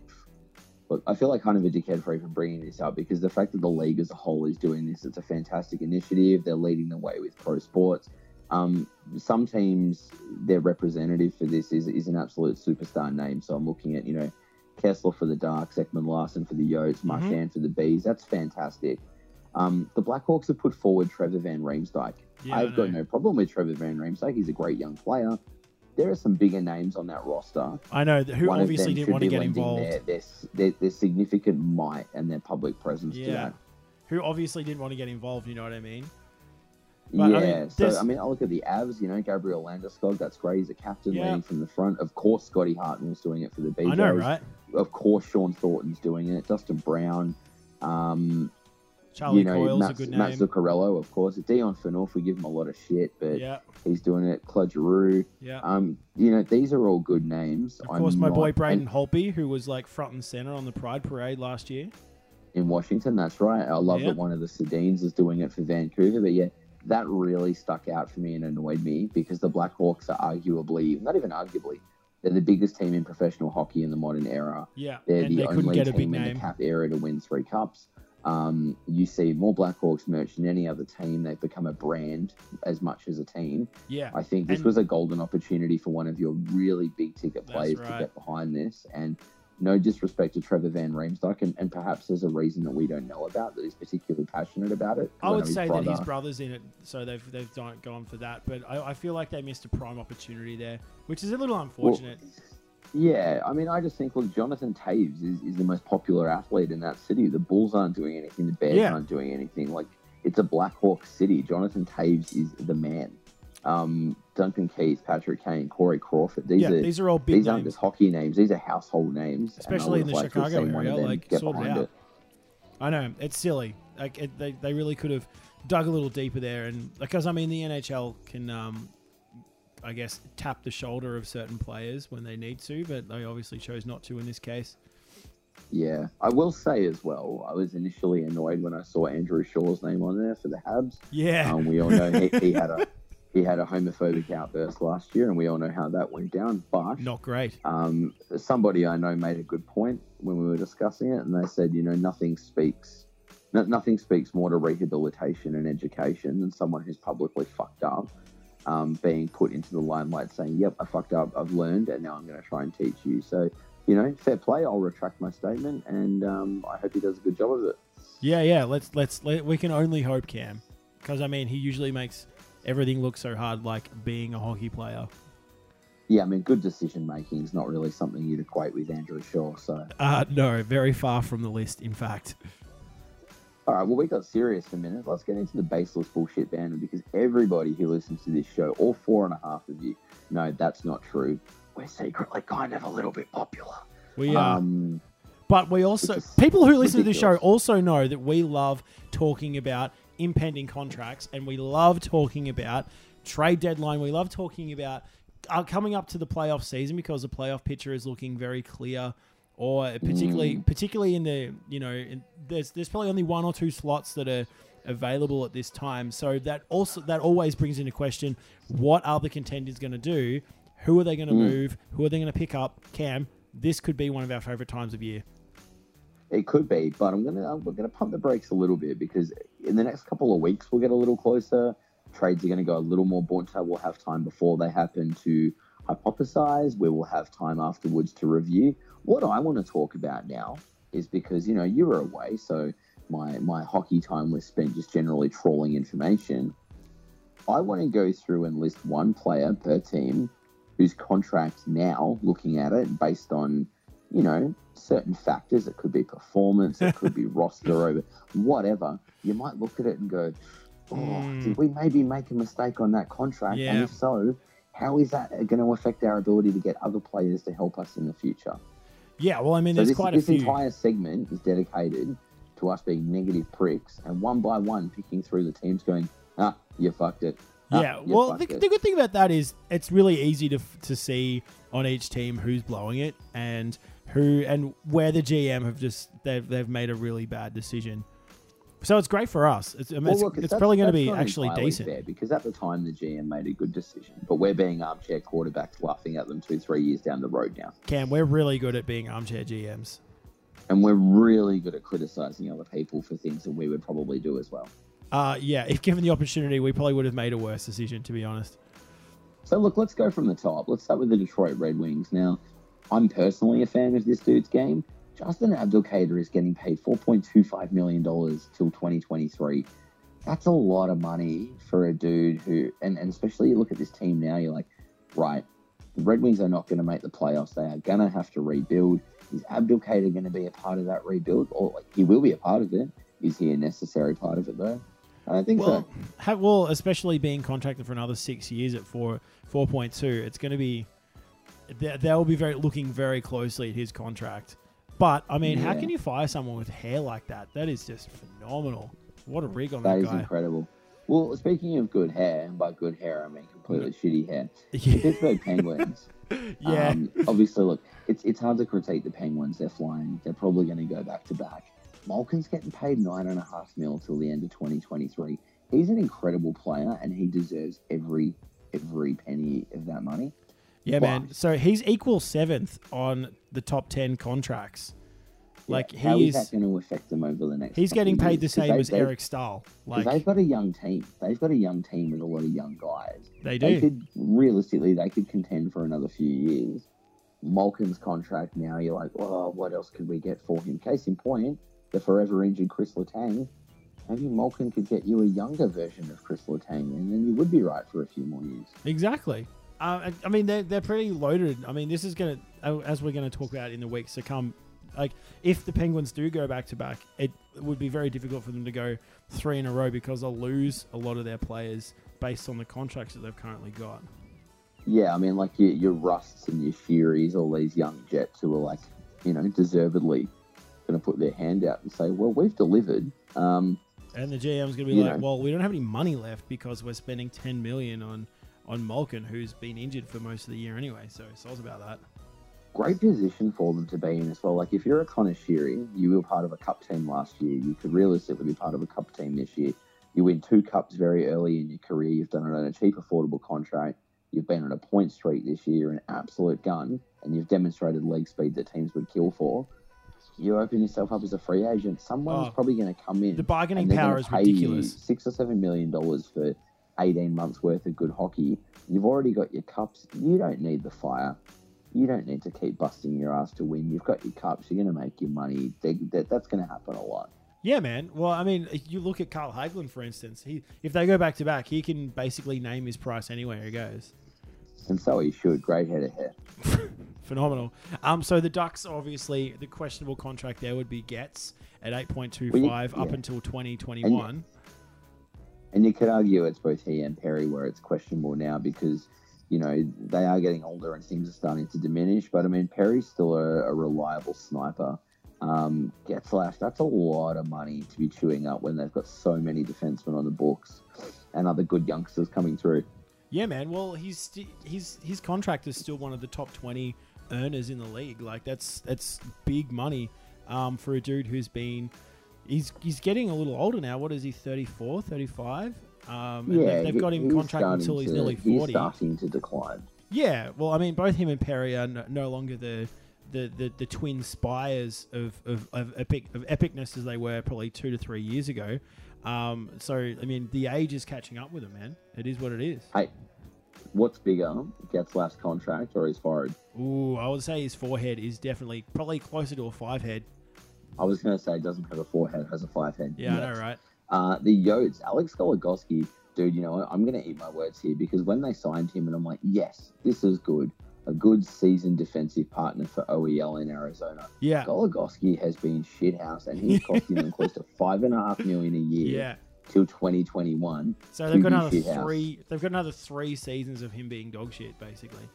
Speaker 2: look, I feel like kind of a dickhead for even bringing this up because the fact that the league as a whole is doing this, it's a fantastic initiative. They're leading the way with pro sports. Um, some teams, their representative for this is, is an absolute superstar name. So I'm looking at, you know, Kesler for the Darks, Ekman-Larsson for the Yotes, Marchand for the Bees. That's fantastic. Um, the Blackhawks have put forward Trevor Van Riemsdyk.
Speaker 1: Yeah,
Speaker 2: I've got no problem with Trevor Van Riemsdyk. He's a great young player. There are some bigger names on that roster.
Speaker 1: I know who
Speaker 2: One
Speaker 1: obviously didn't want to get involved.
Speaker 2: Their, their, their, their significant might and their public presence
Speaker 1: Yeah,
Speaker 2: that.
Speaker 1: who obviously didn't want to get involved. You know what I mean? But, I
Speaker 2: yeah,
Speaker 1: mean,
Speaker 2: so I mean, I look at the Avs. You know, Gabriel Landeskog. That's great. He's a captain
Speaker 1: Yeah.
Speaker 2: leading from the front. Of course, Scotty Hartnell's doing it for the BJs.
Speaker 1: I know, right?
Speaker 2: Of course, Shawn Thornton's doing it. Dustin Brown. Um,
Speaker 1: Charlie
Speaker 2: you know,
Speaker 1: Coyle's
Speaker 2: Matt,
Speaker 1: a good
Speaker 2: Matt
Speaker 1: name.
Speaker 2: Zuccarello, of course. Dion Phaneuf, we give him a lot of shit, but
Speaker 1: Yeah,
Speaker 2: he's doing it. Claude Giroux.
Speaker 1: yeah.
Speaker 2: Um, you know, these are all good names.
Speaker 1: Of course,
Speaker 2: I'm
Speaker 1: my
Speaker 2: not-
Speaker 1: boy
Speaker 2: and-
Speaker 1: Braden Holtby, who was like front and center on the Pride Parade last year.
Speaker 2: in Washington. That's right. I love
Speaker 1: Yeah.
Speaker 2: that one of the Sedins is doing it for Vancouver. But yeah, that really stuck out for me and annoyed me because the Blackhawks are arguably, not even arguably, they're the biggest team in professional hockey in the modern era.
Speaker 1: Yeah,
Speaker 2: They're
Speaker 1: and
Speaker 2: the
Speaker 1: they couldn't
Speaker 2: only
Speaker 1: get a big
Speaker 2: team in the cap era to win three cups. Um, you see more Blackhawks merch than any other team. They've become a brand as much as a team.
Speaker 1: Yeah,
Speaker 2: I think this
Speaker 1: And-
Speaker 2: was a golden opportunity for one of your really big ticket players
Speaker 1: right.
Speaker 2: to get behind this. And no disrespect to Trevor Van Riemsdyk, and, and perhaps there's a reason that we don't know about that he's particularly passionate about it.
Speaker 1: I would
Speaker 2: his
Speaker 1: say that his brother's in it, so they've they've gone for that. But I, I feel like they missed a prime opportunity there, which is a little unfortunate.
Speaker 2: Yeah, I mean, I just think, look, Jonathan Toews is, is the most popular athlete in that city. The Bulls aren't doing anything. The Bears
Speaker 1: Yeah.
Speaker 2: aren't doing anything. Like, it's a Black Hawk city. Jonathan Toews is the man. Um, Duncan Keith, Patrick Kane, Corey Crawford. These
Speaker 1: yeah,
Speaker 2: are
Speaker 1: these are all big
Speaker 2: these aren't just hockey names. These are household names.
Speaker 1: especially in the
Speaker 2: would've liked to have
Speaker 1: Chicago area. Like, sort it out. I know it's silly. Like it, they they really could have dug a little deeper there, and because I mean the NHL can, um, I guess, tap the shoulder of certain players when they need to, but they obviously chose not to in this case.
Speaker 2: Yeah, I will say as well. I was initially annoyed when I saw Andrew Shaw's name on there for the Habs.
Speaker 1: Yeah,
Speaker 2: Um, we all know he, he had a he had a homophobic outburst last year, and we all know how that went down. But
Speaker 1: not great.
Speaker 2: um, somebody I know made a good point when we were discussing it, and they said, you know, nothing speaks, no, nothing speaks more to rehabilitation and education than someone who's publicly fucked up, um, being put into the limelight, saying, "Yep, I fucked up. I've learned, and now I'm going to try and teach you." So, you know, fair play. I'll retract my statement, and um, I hope he does a good job of it.
Speaker 1: Yeah, yeah. Let's let's let, we can only hope Cam, because I mean he usually makes everything look so hard, like being a hockey player.
Speaker 2: Yeah, I mean, good decision making is not really something you'd equate with Andrew Shaw. So,
Speaker 1: Uh, no, very far from the list. In fact,
Speaker 2: all right, well, we got serious for a minute. Let's get into the baseless bullshit banner because everybody who listens to this show, all four and a half of you, know that's not true. We're secretly kind of a little bit popular.
Speaker 1: we are.
Speaker 2: Um,
Speaker 1: But we also people who listen to this show also know that we love talking about impending contracts and we love talking about trade deadline. We love talking about uh, coming up to the playoff season because the playoff picture is looking very clear. Or particularly, mm. particularly in the you know, in, there's there's probably only one or two slots that are available at this time. So that also that always brings into question what are the contenders going to do? Who are they going to mm. move? Who are they going to pick up? Cam, this could be one of our favorite times of year.
Speaker 2: it could be, but I'm gonna we're gonna pump the brakes a little bit because in the next couple of weeks we'll get a little closer. Trades are going to go a little more bunter. We'll have time before they happen to hypothesize. We will have time afterwards to review. What I want to talk about now is because you know you were away, so my my hockey time was spent just generally trawling information. I want to go through and list one player per team whose contract now, looking at it based on you know certain factors. It could be performance, it could be roster over whatever. You might look at it and go, "Oh,
Speaker 1: Mm.
Speaker 2: did we maybe make a mistake on that contract?
Speaker 1: Yeah.
Speaker 2: And if so, how is that going to affect our ability to get other players to help us in the future?"
Speaker 1: Yeah, well, I mean,
Speaker 2: So
Speaker 1: there's
Speaker 2: this,
Speaker 1: quite a
Speaker 2: this
Speaker 1: few.
Speaker 2: entire segment is dedicated to us being negative pricks and one by one picking through the teams, going, "Ah, you fucked it." Ah,
Speaker 1: yeah, well, the,
Speaker 2: it."
Speaker 1: the good thing about that is it's really easy to to see on each team who's blowing it and who and where the GM have just they've they've made a really bad decision. So it's great for us. It's, I mean,
Speaker 2: Well,
Speaker 1: it's,
Speaker 2: look,
Speaker 1: it's probably going to be actually decent.
Speaker 2: fair because at the time the GM made a good decision, but we're being armchair quarterbacks, laughing at them two, three years down the road now,
Speaker 1: Cam, we're really good at being armchair GMs.
Speaker 2: and we're really good at criticizing other people for things that we would probably do as well.
Speaker 1: Uh, yeah, if given the opportunity, we probably would have made a worse decision, to be honest.
Speaker 2: So look, let's go from the top. Let's start with the Detroit Red Wings. Now, I'm personally a fan of this dude's game. Justin Abdelkader is getting paid $4.25 million till 2023. That's a lot of money for a dude who, and, and especially you look at this team now, you're like, right, the Red Wings are not going to make the playoffs. They are going to have to rebuild. Is Abdelkader going to be a part of that rebuild? Or like, he will be a part of it. Is he a necessary part of it, though? I don't think
Speaker 1: Well,
Speaker 2: so.
Speaker 1: ha well, especially being contracted for another six years at four four point two, it's going to be they, they'll be very looking very closely at his contract. But I mean, how can you fire someone with hair like that? That is just phenomenal. What a rig on
Speaker 2: That
Speaker 1: that,
Speaker 2: is
Speaker 1: guy.
Speaker 2: incredible. Well, speaking of good hair, and by good hair I mean completely shitty hair,
Speaker 1: Yeah,
Speaker 2: Pittsburgh Penguins.
Speaker 1: yeah.
Speaker 2: Um, obviously, look, it's it's hard to critique the Penguins. They're flying. They're probably going to go back to back. Malkin's getting paid nine and a half mil till the end of 2023. He's an incredible player, and he deserves every every penny of that money.
Speaker 1: Yeah, man. So he's equal seventh on the top ten contracts. Like
Speaker 2: how
Speaker 1: he
Speaker 2: is
Speaker 1: is,
Speaker 2: that going to affect them over the next?
Speaker 1: he's getting paid the same
Speaker 2: they-
Speaker 1: as
Speaker 2: they-
Speaker 1: Eric
Speaker 2: Staal.
Speaker 1: Like
Speaker 2: they've got a young team. They've got a young team with a lot of young guys.
Speaker 1: they
Speaker 2: They
Speaker 1: do.
Speaker 2: could realistically, they could contend for another few years. Malkin's contract now, you're like, well, what else could we get for him? Case in point, the forever injured Chris Letang. Maybe Malkin could get you a younger version of Chris Letang, and then you would be right for a few more years.
Speaker 1: Exactly. Uh, I mean, they're, they're pretty loaded. I mean, this is going to, as we're going to talk about in the weeks to come, like, if the Penguins do go back to back, it would be very difficult for them to go three in a row because they'll lose a lot of their players based on the contracts that they've currently got.
Speaker 2: Yeah, I mean, like your, your Rusts and your Furies, all these young Jets who are like, you know, deservedly going to put their hand out and say, well, we've delivered. Um,
Speaker 1: and the GM's going to be like,
Speaker 2: know.
Speaker 1: well, we don't have any money left because we're spending 10 million on on Malkin, who's been injured for most of the year anyway. So soz about that.
Speaker 2: great position for them to be in as well. Like if you're a Connor Sheary, you were part of a cup team last year. You could realistically be part of a cup team this year. You win two cups very early in your career. You've done it on a cheap, affordable contract. You've been on a point streak this year, an absolute gun, and you've demonstrated leg speed that teams would kill for. You open yourself up as a free agent. Someone's
Speaker 1: Oh,
Speaker 2: probably going to come in.
Speaker 1: The bargaining power is ridiculous.
Speaker 2: Six or seven million dollars for eighteen months worth of good hockey. You've already got your cups. You don't need the fire. You don't need to keep busting your ass to win. You've got your cups. You're going to make your money. They, that, that's going to happen a lot.
Speaker 1: Yeah, man. Well, I mean, you look at Carl Hagelin, for instance. He, if they go back to back, he can basically name his price anywhere he goes.
Speaker 2: And so he should. Great head of hair.
Speaker 1: Phenomenal. Um, so the Ducks, obviously, the questionable contract there would be Getz at eight point two five
Speaker 2: Well,
Speaker 1: up until twenty twenty one.
Speaker 2: And you could argue it's both he and Perry where it's questionable now because, you know, they are getting older and things are starting to diminish. But I mean, Perry's still a, a reliable sniper. Um, Getzlaff, that's a lot of money to be chewing up when they've got so many defensemen on the books and other good youngsters coming through.
Speaker 1: Yeah, man. Well, he's he's his contract is still one of the top twenty earners in the league. Like that's that's big money um, for a dude who's been he's he's getting a little older now. What is he? 34, 35? Um, and
Speaker 2: yeah,
Speaker 1: they- they've got him
Speaker 2: he's
Speaker 1: contract until he's
Speaker 2: to-
Speaker 1: nearly
Speaker 2: He's
Speaker 1: forty.
Speaker 2: starting to decline.
Speaker 1: Yeah, well, I mean, both him and Perry are no, no longer the, the, the, the twin spires of, of, of epic of epicness as they were probably two to three years ago. Um, so I mean, the age is catching up with him, man. It is what it is.
Speaker 2: Hey, what's bigger, Getzlaf's contract or his forehead?
Speaker 1: Ooh, I would say his forehead is definitely probably closer to a five head.
Speaker 2: I was going to say it doesn't have a forehead, has a five head.
Speaker 1: Yeah, I know, right?
Speaker 2: Uh, the Yotes, Alex Goligoski, dude, you know what? I'm going to eat my words here because when they signed him, and I'm like, yes, this is good. A good seasoned defensive partner for OEL in Arizona.
Speaker 1: Yeah,
Speaker 2: Goligoski has been shithouse, and he's costing them close to five and a half million a year
Speaker 1: yeah.
Speaker 2: till 2021.
Speaker 1: So they've got another three. They've got another three seasons of him being dog shit, basically.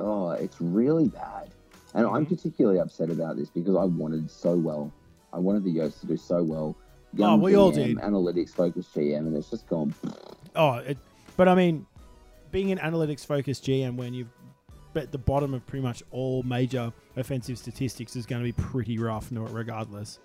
Speaker 2: Oh, it's really bad. And I'm
Speaker 1: Mhm.
Speaker 2: particularly upset about this because I wanted so well. I wanted the Yotes to do so well.
Speaker 1: Oh, we all did.
Speaker 2: Analytics focused GM, and it's just gone.
Speaker 1: Oh, it, but I mean, being an analytics focused GM when you've at the bottom of pretty much all major offensive statistics is going to be pretty rough, no, regardless.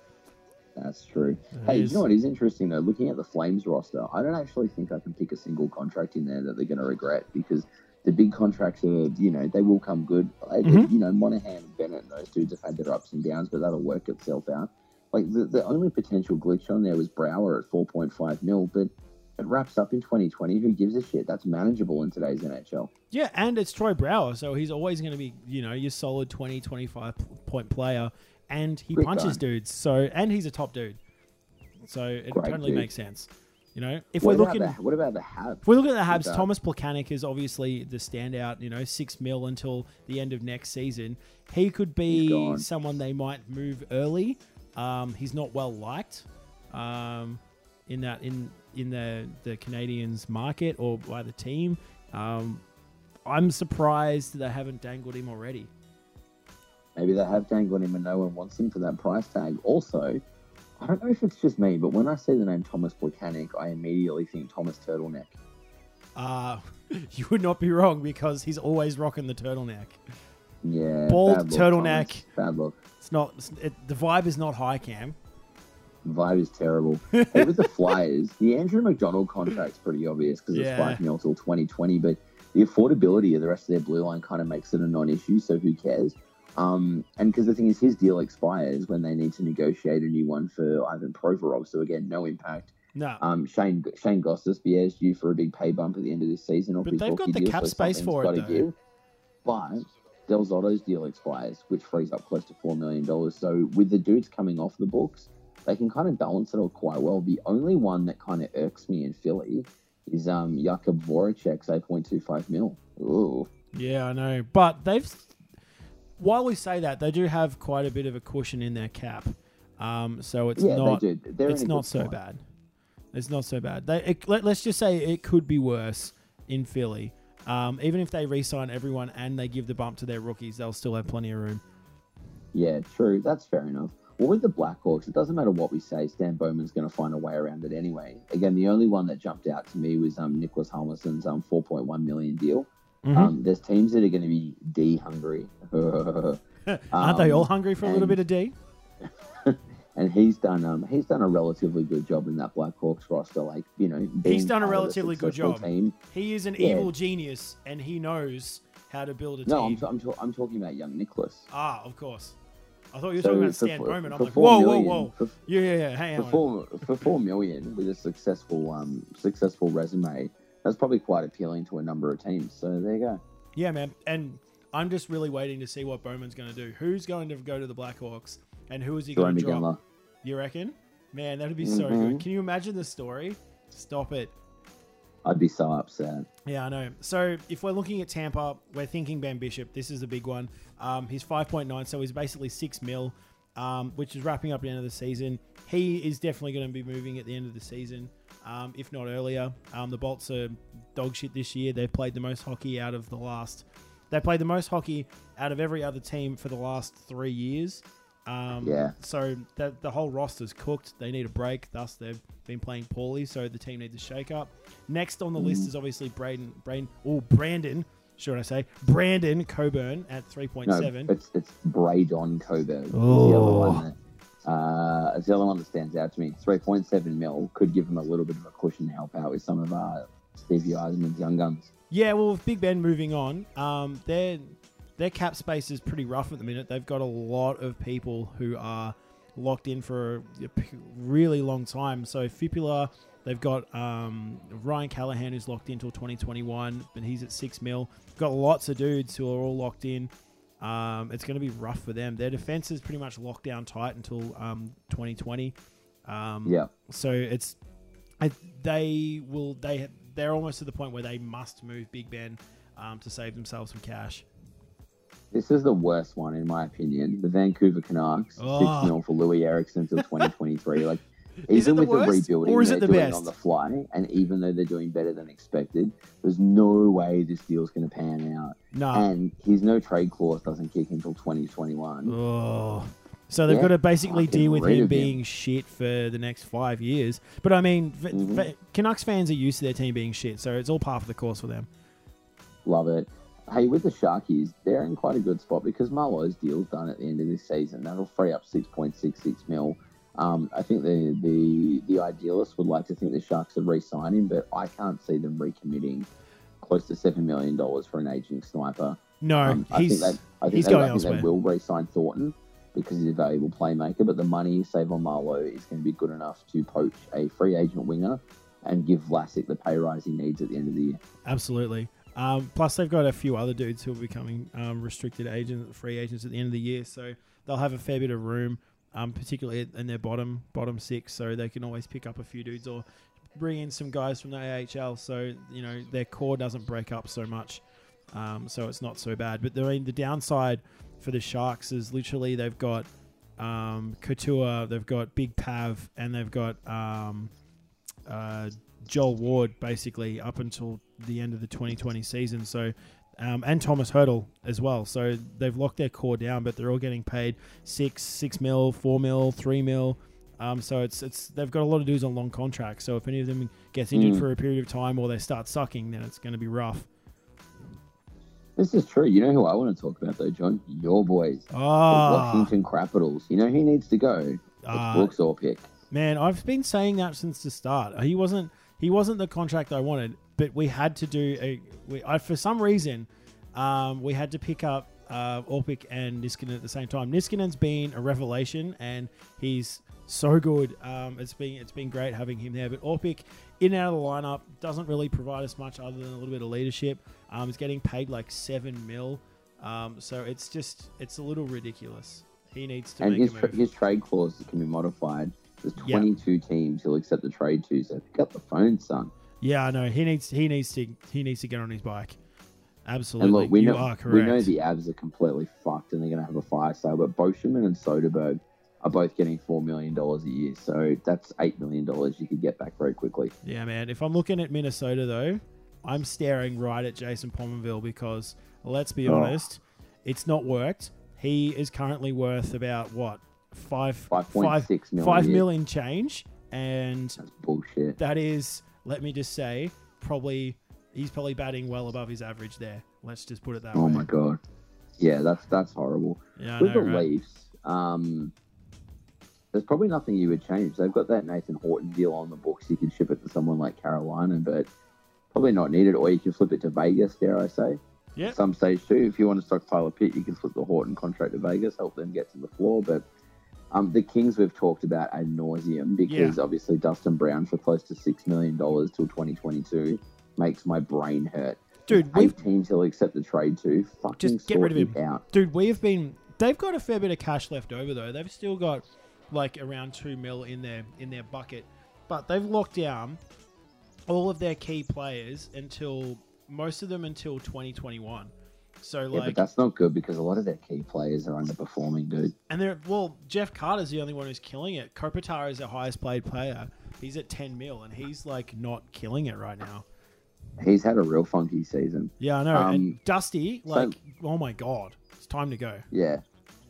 Speaker 2: That's true. Hey,
Speaker 1: is-
Speaker 2: you know what is interesting though? Looking at the Flames roster, I don't actually think I can pick a single contract in there that they're going to regret because the big contracts are, you know, they will come good.
Speaker 1: Mhm.
Speaker 2: You know, Monahan and Bennett and those dudes have had their ups and downs, but that'll work itself out. Like the, the only potential glitch on there was Brouwer at 4.5 mil, but it wraps up in 2020. Who gives a shit? That's manageable in today's NHL.
Speaker 1: Yeah, and it's Troy Brouwer, so he's always going to be, you know, your solid 20, 25 point player, and he
Speaker 2: Great
Speaker 1: punches
Speaker 2: guy.
Speaker 1: dudes. So, and he's a top dude, so it
Speaker 2: Great
Speaker 1: totally
Speaker 2: dude.
Speaker 1: makes sense. You know, if
Speaker 2: what
Speaker 1: we're looking,
Speaker 2: the, what about the Habs?
Speaker 1: If we look at the Habs,
Speaker 2: that?
Speaker 1: Thomas Plekanec is obviously the standout. You know, six mil until the end of next season. He could be someone they might move early. Um, he's not well liked um, in that in in the the Canadiens market or by the team. Um, I'm surprised they haven't dangled him already.
Speaker 2: Maybe they have dangled him and no one wants him for that price tag. Also, I don't know if it's just me, but when I see the name Thomas Plekanec, I immediately think Thomas Turtleneck.
Speaker 1: Uh, you would not be wrong because he's always rocking the turtleneck.
Speaker 2: Yeah.
Speaker 1: Bald turtleneck.
Speaker 2: Thomas. Bad look.
Speaker 1: It's not it's, it, the vibe is not high cam.
Speaker 2: Vibe is terrible. hey, with the Flyers, the Andrew McDonald contract's pretty obvious because
Speaker 1: Yeah.
Speaker 2: it's five mil till 2020, but the affordability of the rest of their blue line kind of makes it a non-issue. So who cares? Um, and because the thing is, his deal expires when they need to negotiate a new one for Ivan Provorov. So again, no impact.
Speaker 1: No,
Speaker 2: Um, Shane Shane Gostis, yeah, is due for a big pay bump at the end of this season.
Speaker 1: But they've got the
Speaker 2: deal,
Speaker 1: cap
Speaker 2: so
Speaker 1: space for it, though.
Speaker 2: give. But Del Zotto's deal expires, which frees up close to four million dollars. So with the dudes coming off the books, they can kind of balance it all quite well. The only one that kind of irks me in Philly is um Jakub Voracek's eight point two five mil. Ooh,
Speaker 1: Yeah, I know. But they've, while we say that, they do have quite a bit of a cushion in their cap. Um, so it's
Speaker 2: yeah,
Speaker 1: not,
Speaker 2: they.
Speaker 1: It's not so
Speaker 2: spot.
Speaker 1: bad. It's not so bad. They, it, let, us just say it could be worse in Philly. Um, even if they re-sign everyone and they give the bump to their rookies, they'll still have plenty of room.
Speaker 2: Yeah, true. That's fair enough. Well, with the Blackhawks, it doesn't matter what we say. Stan Bowman's going to find a way around it anyway. Again, the only one that jumped out to me was um, Nicholas Hjalmarsson's um, 4.1 million deal.
Speaker 1: Mhm.
Speaker 2: Um, there's teams that are going to be D hungry.
Speaker 1: Aren't they
Speaker 2: um,
Speaker 1: all hungry for a little bit of D?
Speaker 2: and he's done um he's done a relatively good job in that Blackhawks roster. Like you know,
Speaker 1: He's done a relatively good job.
Speaker 2: Team.
Speaker 1: He is an
Speaker 2: Yeah.
Speaker 1: evil genius, and he knows how to build a
Speaker 2: No,
Speaker 1: team.
Speaker 2: No, I'm, t- I'm, t- I'm talking about young Nicholas.
Speaker 1: ah, of course. I thought you were
Speaker 2: So
Speaker 1: talking about Stan
Speaker 2: for-
Speaker 1: Bowman. I'm like, whoa,
Speaker 2: million-
Speaker 1: whoa, whoa.
Speaker 2: For,
Speaker 1: Yeah, yeah, yeah. Hang
Speaker 2: for
Speaker 1: on.
Speaker 2: four for four million with a successful um successful resume, that's probably quite appealing to a number of teams. So there you go.
Speaker 1: Yeah, man. And I'm just really waiting to see what Bowman's going to do. Who's going to go to the Blackhawks, and who is he going to drop?
Speaker 2: Gendler.
Speaker 1: You reckon? Man, that'd be so
Speaker 2: Mhm.
Speaker 1: good. Can you imagine the story? Stop it.
Speaker 2: I'd be so upset.
Speaker 1: Yeah, I know. So if we're looking at Tampa, we're thinking Ben Bishop. This is a big one. Um, he's 5.9, so he's basically 6 mil, um, which is wrapping up the end of the season. He is definitely going to be moving at the end of the season, um, if not earlier. Um, the Bolts are dog shit this year. They've played the most hockey out of the last. They played the most hockey out of every other team for the last three years. Um,
Speaker 2: Yeah.
Speaker 1: So the, the whole roster's cooked. They need a break. Thus, they've been playing poorly. So the team needs a shake up. Next on the list
Speaker 2: Mm.
Speaker 1: is obviously Braden, Braden, oh Brandon, should I say Brandon Coburn at three point
Speaker 2: No,
Speaker 1: seven.
Speaker 2: it's it's Braydon Coburn. It's the
Speaker 1: Oh.
Speaker 2: Uh, it's the other one that stands out to me. Three point seven mil could give him a little bit of a cushion to help out with some of uh, Stevie Yzerman's young guns.
Speaker 1: Yeah, well, with Big Ben moving on, um, their their cap space is pretty rough at the minute. They've got a lot of people who are locked in for a really long time. So Filppula, they've got um, Ryan Callahan who's locked in till 2021, but he's at six mil. Got lots of dudes who are all locked in. Um, it's going to be rough for them. Their defense is pretty much locked down tight until um, 2020. Um,
Speaker 2: Yeah.
Speaker 1: so it's I, they will they they're almost to the point where they must move Big Ben um, to save themselves some cash.
Speaker 2: This is the worst one in my opinion. The Vancouver Canucks,
Speaker 1: Oh.
Speaker 2: six mil for Loui Eriksson until 2023. like
Speaker 1: Is it
Speaker 2: even
Speaker 1: the
Speaker 2: with the
Speaker 1: worst,
Speaker 2: rebuilding
Speaker 1: or is it the
Speaker 2: doing
Speaker 1: best?
Speaker 2: on the fly, and even though they're doing better than expected, there's no way this deal's going to pan out.
Speaker 1: No.
Speaker 2: And his no trade clause doesn't kick until 2021.
Speaker 1: Oh. So they've
Speaker 2: Yeah,
Speaker 1: got to basically deal with him
Speaker 2: him.
Speaker 1: being shit for the next five years. But I mean,
Speaker 2: Mhm.
Speaker 1: v- Canucks fans are used to their team being shit, so it's all part of the course for them.
Speaker 2: Love it. Hey, with the Sharkies, they're in quite a good spot because Marleau's deal's done at the end of this season. That'll free up 6.66 mil. Um, I think the, the the idealists would like to think the Sharks would re-sign him, but I can't see them recommitting close to seven million dollars for an aging sniper.
Speaker 1: No,
Speaker 2: Um, I
Speaker 1: he's
Speaker 2: think that I think,
Speaker 1: he's
Speaker 2: they,
Speaker 1: going
Speaker 2: I think they will re-sign Thornton because he's a valuable playmaker. But the money you save on Marleau is going to be good enough to poach a free agent winger and give Vlasic the pay rise he needs at the end of the year.
Speaker 1: Absolutely. Um, plus, they've got a few other dudes who are becoming um, restricted agents, free agents at the end of the year, so they'll have a fair bit of room, um, particularly in their bottom bottom six. So they can always pick up a few dudes or bring in some guys from the AHL. So you know their core doesn't break up so much, um, so it's not so bad. But the, I mean, the downside for the Sharks is literally they've got um, Couture, they've got Big Pav, and they've got um, uh, Joel Ward basically up until the end of the 2020 season. So, um, and Thomas Hertl as well. So they've locked their core down, but they're all getting paid six, six mil, four mil, three mil. Um, so it's it's they've got a lot of dudes on long contracts. So if any of them gets injured
Speaker 2: Mm.
Speaker 1: for a period of time or they start sucking, then it's going to be rough.
Speaker 2: This is true. You know who I want to talk about though, Jon? Your boys, the
Speaker 1: Ah,
Speaker 2: Washington Capitals. You know who needs to go? It's
Speaker 1: Ah.
Speaker 2: Brooks Orpik.
Speaker 1: Man, I've been saying that since the start. He wasn't he wasn't the contract I wanted, but we had to do a we, I, for some reason um, we had to pick up uh, Orpik and Niskanen at the same time. Niskanen's been a revelation, and he's so good. Um, it's been it's been great having him there. But Orpik in and out of the lineup doesn't really provide us much other than a little bit of leadership. Um, he's getting paid like seven mil. Um, so it's just it's a little ridiculous. He needs to
Speaker 2: and
Speaker 1: make
Speaker 2: his
Speaker 1: a
Speaker 2: tra-
Speaker 1: move.
Speaker 2: his trade clauses can be modified. There's
Speaker 1: Yeah.
Speaker 2: 22 teams he'll accept the trade to. So pick up the phone, son.
Speaker 1: Yeah, I know. He needs he needs to he needs to get on his bike. Absolutely,
Speaker 2: And look, we
Speaker 1: you
Speaker 2: know
Speaker 1: are
Speaker 2: we know the Avs are completely fucked and they're going to have a fire sale. But Beauchemin and Soderberg are both getting four million dollars a year, so that's eight million dollars you could get back very quickly.
Speaker 1: Yeah, man. If I'm looking at Minnesota though, I'm staring right at Jason Pominville because let's be
Speaker 2: Oh.
Speaker 1: honest, it's not worked. He is currently worth about what five
Speaker 2: Five point
Speaker 1: five
Speaker 2: six million.
Speaker 1: five
Speaker 2: a year.
Speaker 1: change, and
Speaker 2: That's bullshit.
Speaker 1: that is let me just say probably he's probably batting well above his average there. Let's just put it that
Speaker 2: Oh
Speaker 1: way.
Speaker 2: Oh my god. Yeah, that's that's horrible.
Speaker 1: Yeah,
Speaker 2: With
Speaker 1: know,
Speaker 2: the
Speaker 1: right?
Speaker 2: Leafs, um, there's probably nothing you would change. They've got that Nathan Horton deal on the books. You can ship it to someone like Carolina, but probably not needed. Or you can flip it to Vegas, dare I say.
Speaker 1: Yeah.
Speaker 2: Some stage too. If you want to stockpile a pit, you can flip the Horton contract to Vegas, help them get to the floor. But um, the Kings we've talked about ad nauseum because obviously Dustin Brown for close to six million dollars till 2022 makes my brain hurt.
Speaker 1: Dude, we've
Speaker 2: Eight teams he'll accept the trade to. Fucking
Speaker 1: Just get rid of him.
Speaker 2: out.
Speaker 1: Dude, we have been. They've got a fair bit of cash left over though. They've still got like around two mil in their in their bucket, but they've locked down all of their key players until most of them until 2021. So
Speaker 2: Yeah, but that's not good because a lot of their key players are underperforming, dude.
Speaker 1: and they're well, Jeff Carter's the only one who's killing it. Kopitar is their highest played player. He's at 10 mil, and he's like not killing it right now.
Speaker 2: He's had a real funky season.
Speaker 1: Yeah, I know. and
Speaker 2: Um,
Speaker 1: Dusty,
Speaker 2: so-
Speaker 1: like, oh my god, it's time to go.
Speaker 2: Yeah.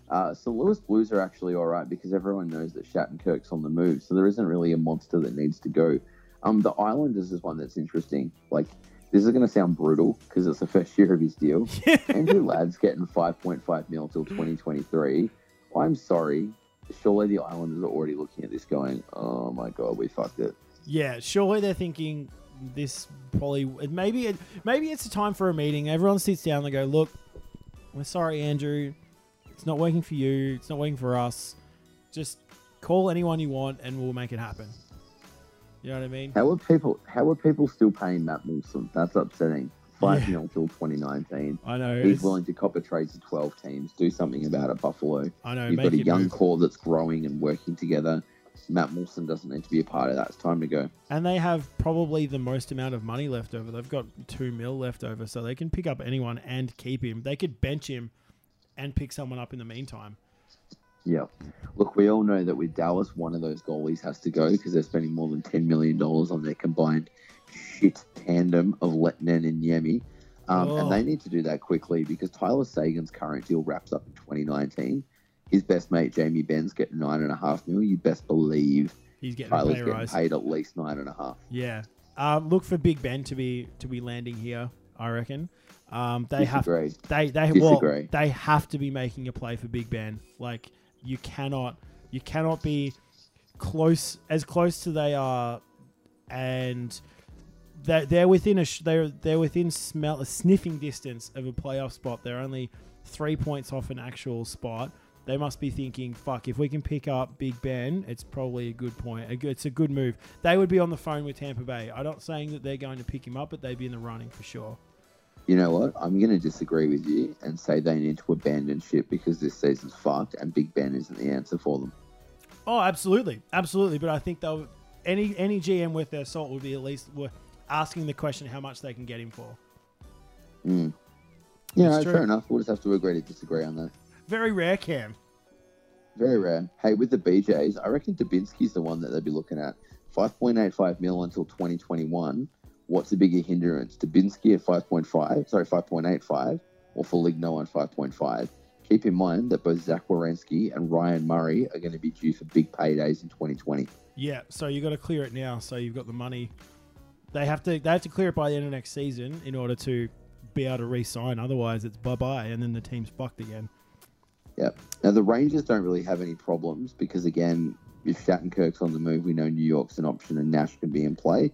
Speaker 2: Uh, so Lewis Blues are actually all right because everyone knows that Shattenkirk's on the move, so there isn't really a monster that needs to go. Um, the Islanders is one that's interesting. Like, this is going to sound brutal because it's the first year of his deal. Andrew Ladd's getting 5.5 mil till 2023. I'm sorry. Surely the Islanders are already looking at this going, oh my god, we fucked it.
Speaker 1: Yeah, surely they're thinking this probably maybe it, maybe it's a time for a meeting. Everyone sits down and they go, "Look, we're sorry, Andrew. It's not working for you. It's not working for us. Just call anyone you want, and we'll make it happen." You know what I mean?
Speaker 2: How are people? How are people still paying Matt Moulson? That's upsetting. Five
Speaker 1: Yeah.
Speaker 2: mil till 2019.
Speaker 1: I know.
Speaker 2: He's willing to cop a trade to 12 teams. Do something about it, Buffalo.
Speaker 1: I know.
Speaker 2: You've got a young
Speaker 1: move.
Speaker 2: core that's growing and working together. Matt Moulson doesn't need to be a part of that. It's time to go.
Speaker 1: And they have probably the most amount of money left over. They've got two mil left over, so they can pick up anyone and keep him. They could bench him and pick someone up in the meantime.
Speaker 2: Yeah. Look, we all know that with Dallas, one of those goalies has to go because they're spending more than $10 million on their combined shit tandem of Lehtonen and Niemi. Um,
Speaker 1: Oh.
Speaker 2: And they need to do that quickly because Tyler Seguin's current deal wraps up in 2019. His best mate, Jamie Benn's getting nine and a half mil. You best believe
Speaker 1: He's getting
Speaker 2: Tyler's
Speaker 1: pay
Speaker 2: getting
Speaker 1: rise.
Speaker 2: paid at least nine and a half.
Speaker 1: Yeah. Um, look for Big Ben to be to be landing here. I reckon. Um, they have they they well, they have to be making a play for Big Ben. Like you cannot you cannot be close as close to they are, and they're, they're within a they're they're within smell a sniffing distance of a playoff spot. They're only three points off an actual spot. They must be thinking, "Fuck! If we can pick up Big Ben, it's probably a good point. It's a good move." They would be on the phone with Tampa Bay. I'm not saying that they're going to pick him up, but they'd be in the running for sure.
Speaker 2: You know what? I'm going to disagree with you and say they need to abandon ship because this season's fucked and Big Ben isn't the answer for them.
Speaker 1: Oh, absolutely, absolutely. But I think they'll any any GM with their salt would be at least asking the question how much they can get him for.
Speaker 2: Mm. Yeah, no, fair enough. We'll just have to agree to disagree on that.
Speaker 1: Very rare, Cam.
Speaker 2: Very rare. Hey, with the BJs, I reckon Dubinsky's the one that they'd be looking at. 5.85 mil until 2021. What's the bigger hindrance? Dubinsky at 5.5, sorry, 5.85, or Foligno on 5.5? Keep in mind that both Zach Werenski and Ryan Murray are going to be due for big paydays in 2020.
Speaker 1: Yeah, so you've got to clear it now. So you've got the money. They have to they have to clear it by the end of next season in order to be able to re-sign. Otherwise, it's bye bye, and then the team's fucked again.
Speaker 2: Yeah. Now the Rangers don't really have any problems because again, if Shattenkirk's on the move, we know New York's an option and Nash can be in play.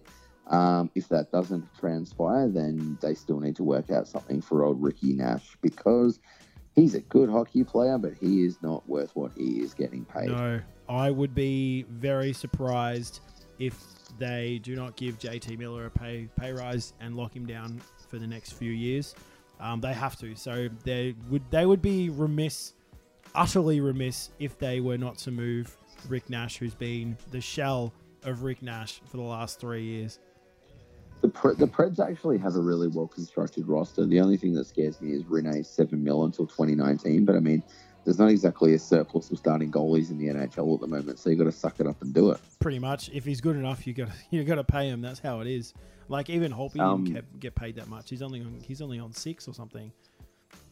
Speaker 2: Um, if that doesn't transpire, then they still need to work out something for old Ricky Nash because he's a good hockey player, but he is not worth what he is getting paid.
Speaker 1: No, I would be very surprised if they do not give JT Miller a pay pay rise and lock him down for the next few years. Um, they have to. So they would they would be remiss, utterly remiss, if they were not to move Rick Nash, who's been the shell of Rick Nash for the last three years.
Speaker 2: The Pre- the Preds actually have a really well constructed roster. The only thing that scares me is Rinne's seven mil until 2019. But I mean, there's not exactly a surplus of starting goalies in the NHL at the moment, so you've got to suck it up and do it.
Speaker 1: Pretty much, if he's good enough, you got you got to pay him. That's how it is. Like even Holtby
Speaker 2: Um,
Speaker 1: didn't get, get paid that much. He's only on he's only on six or something.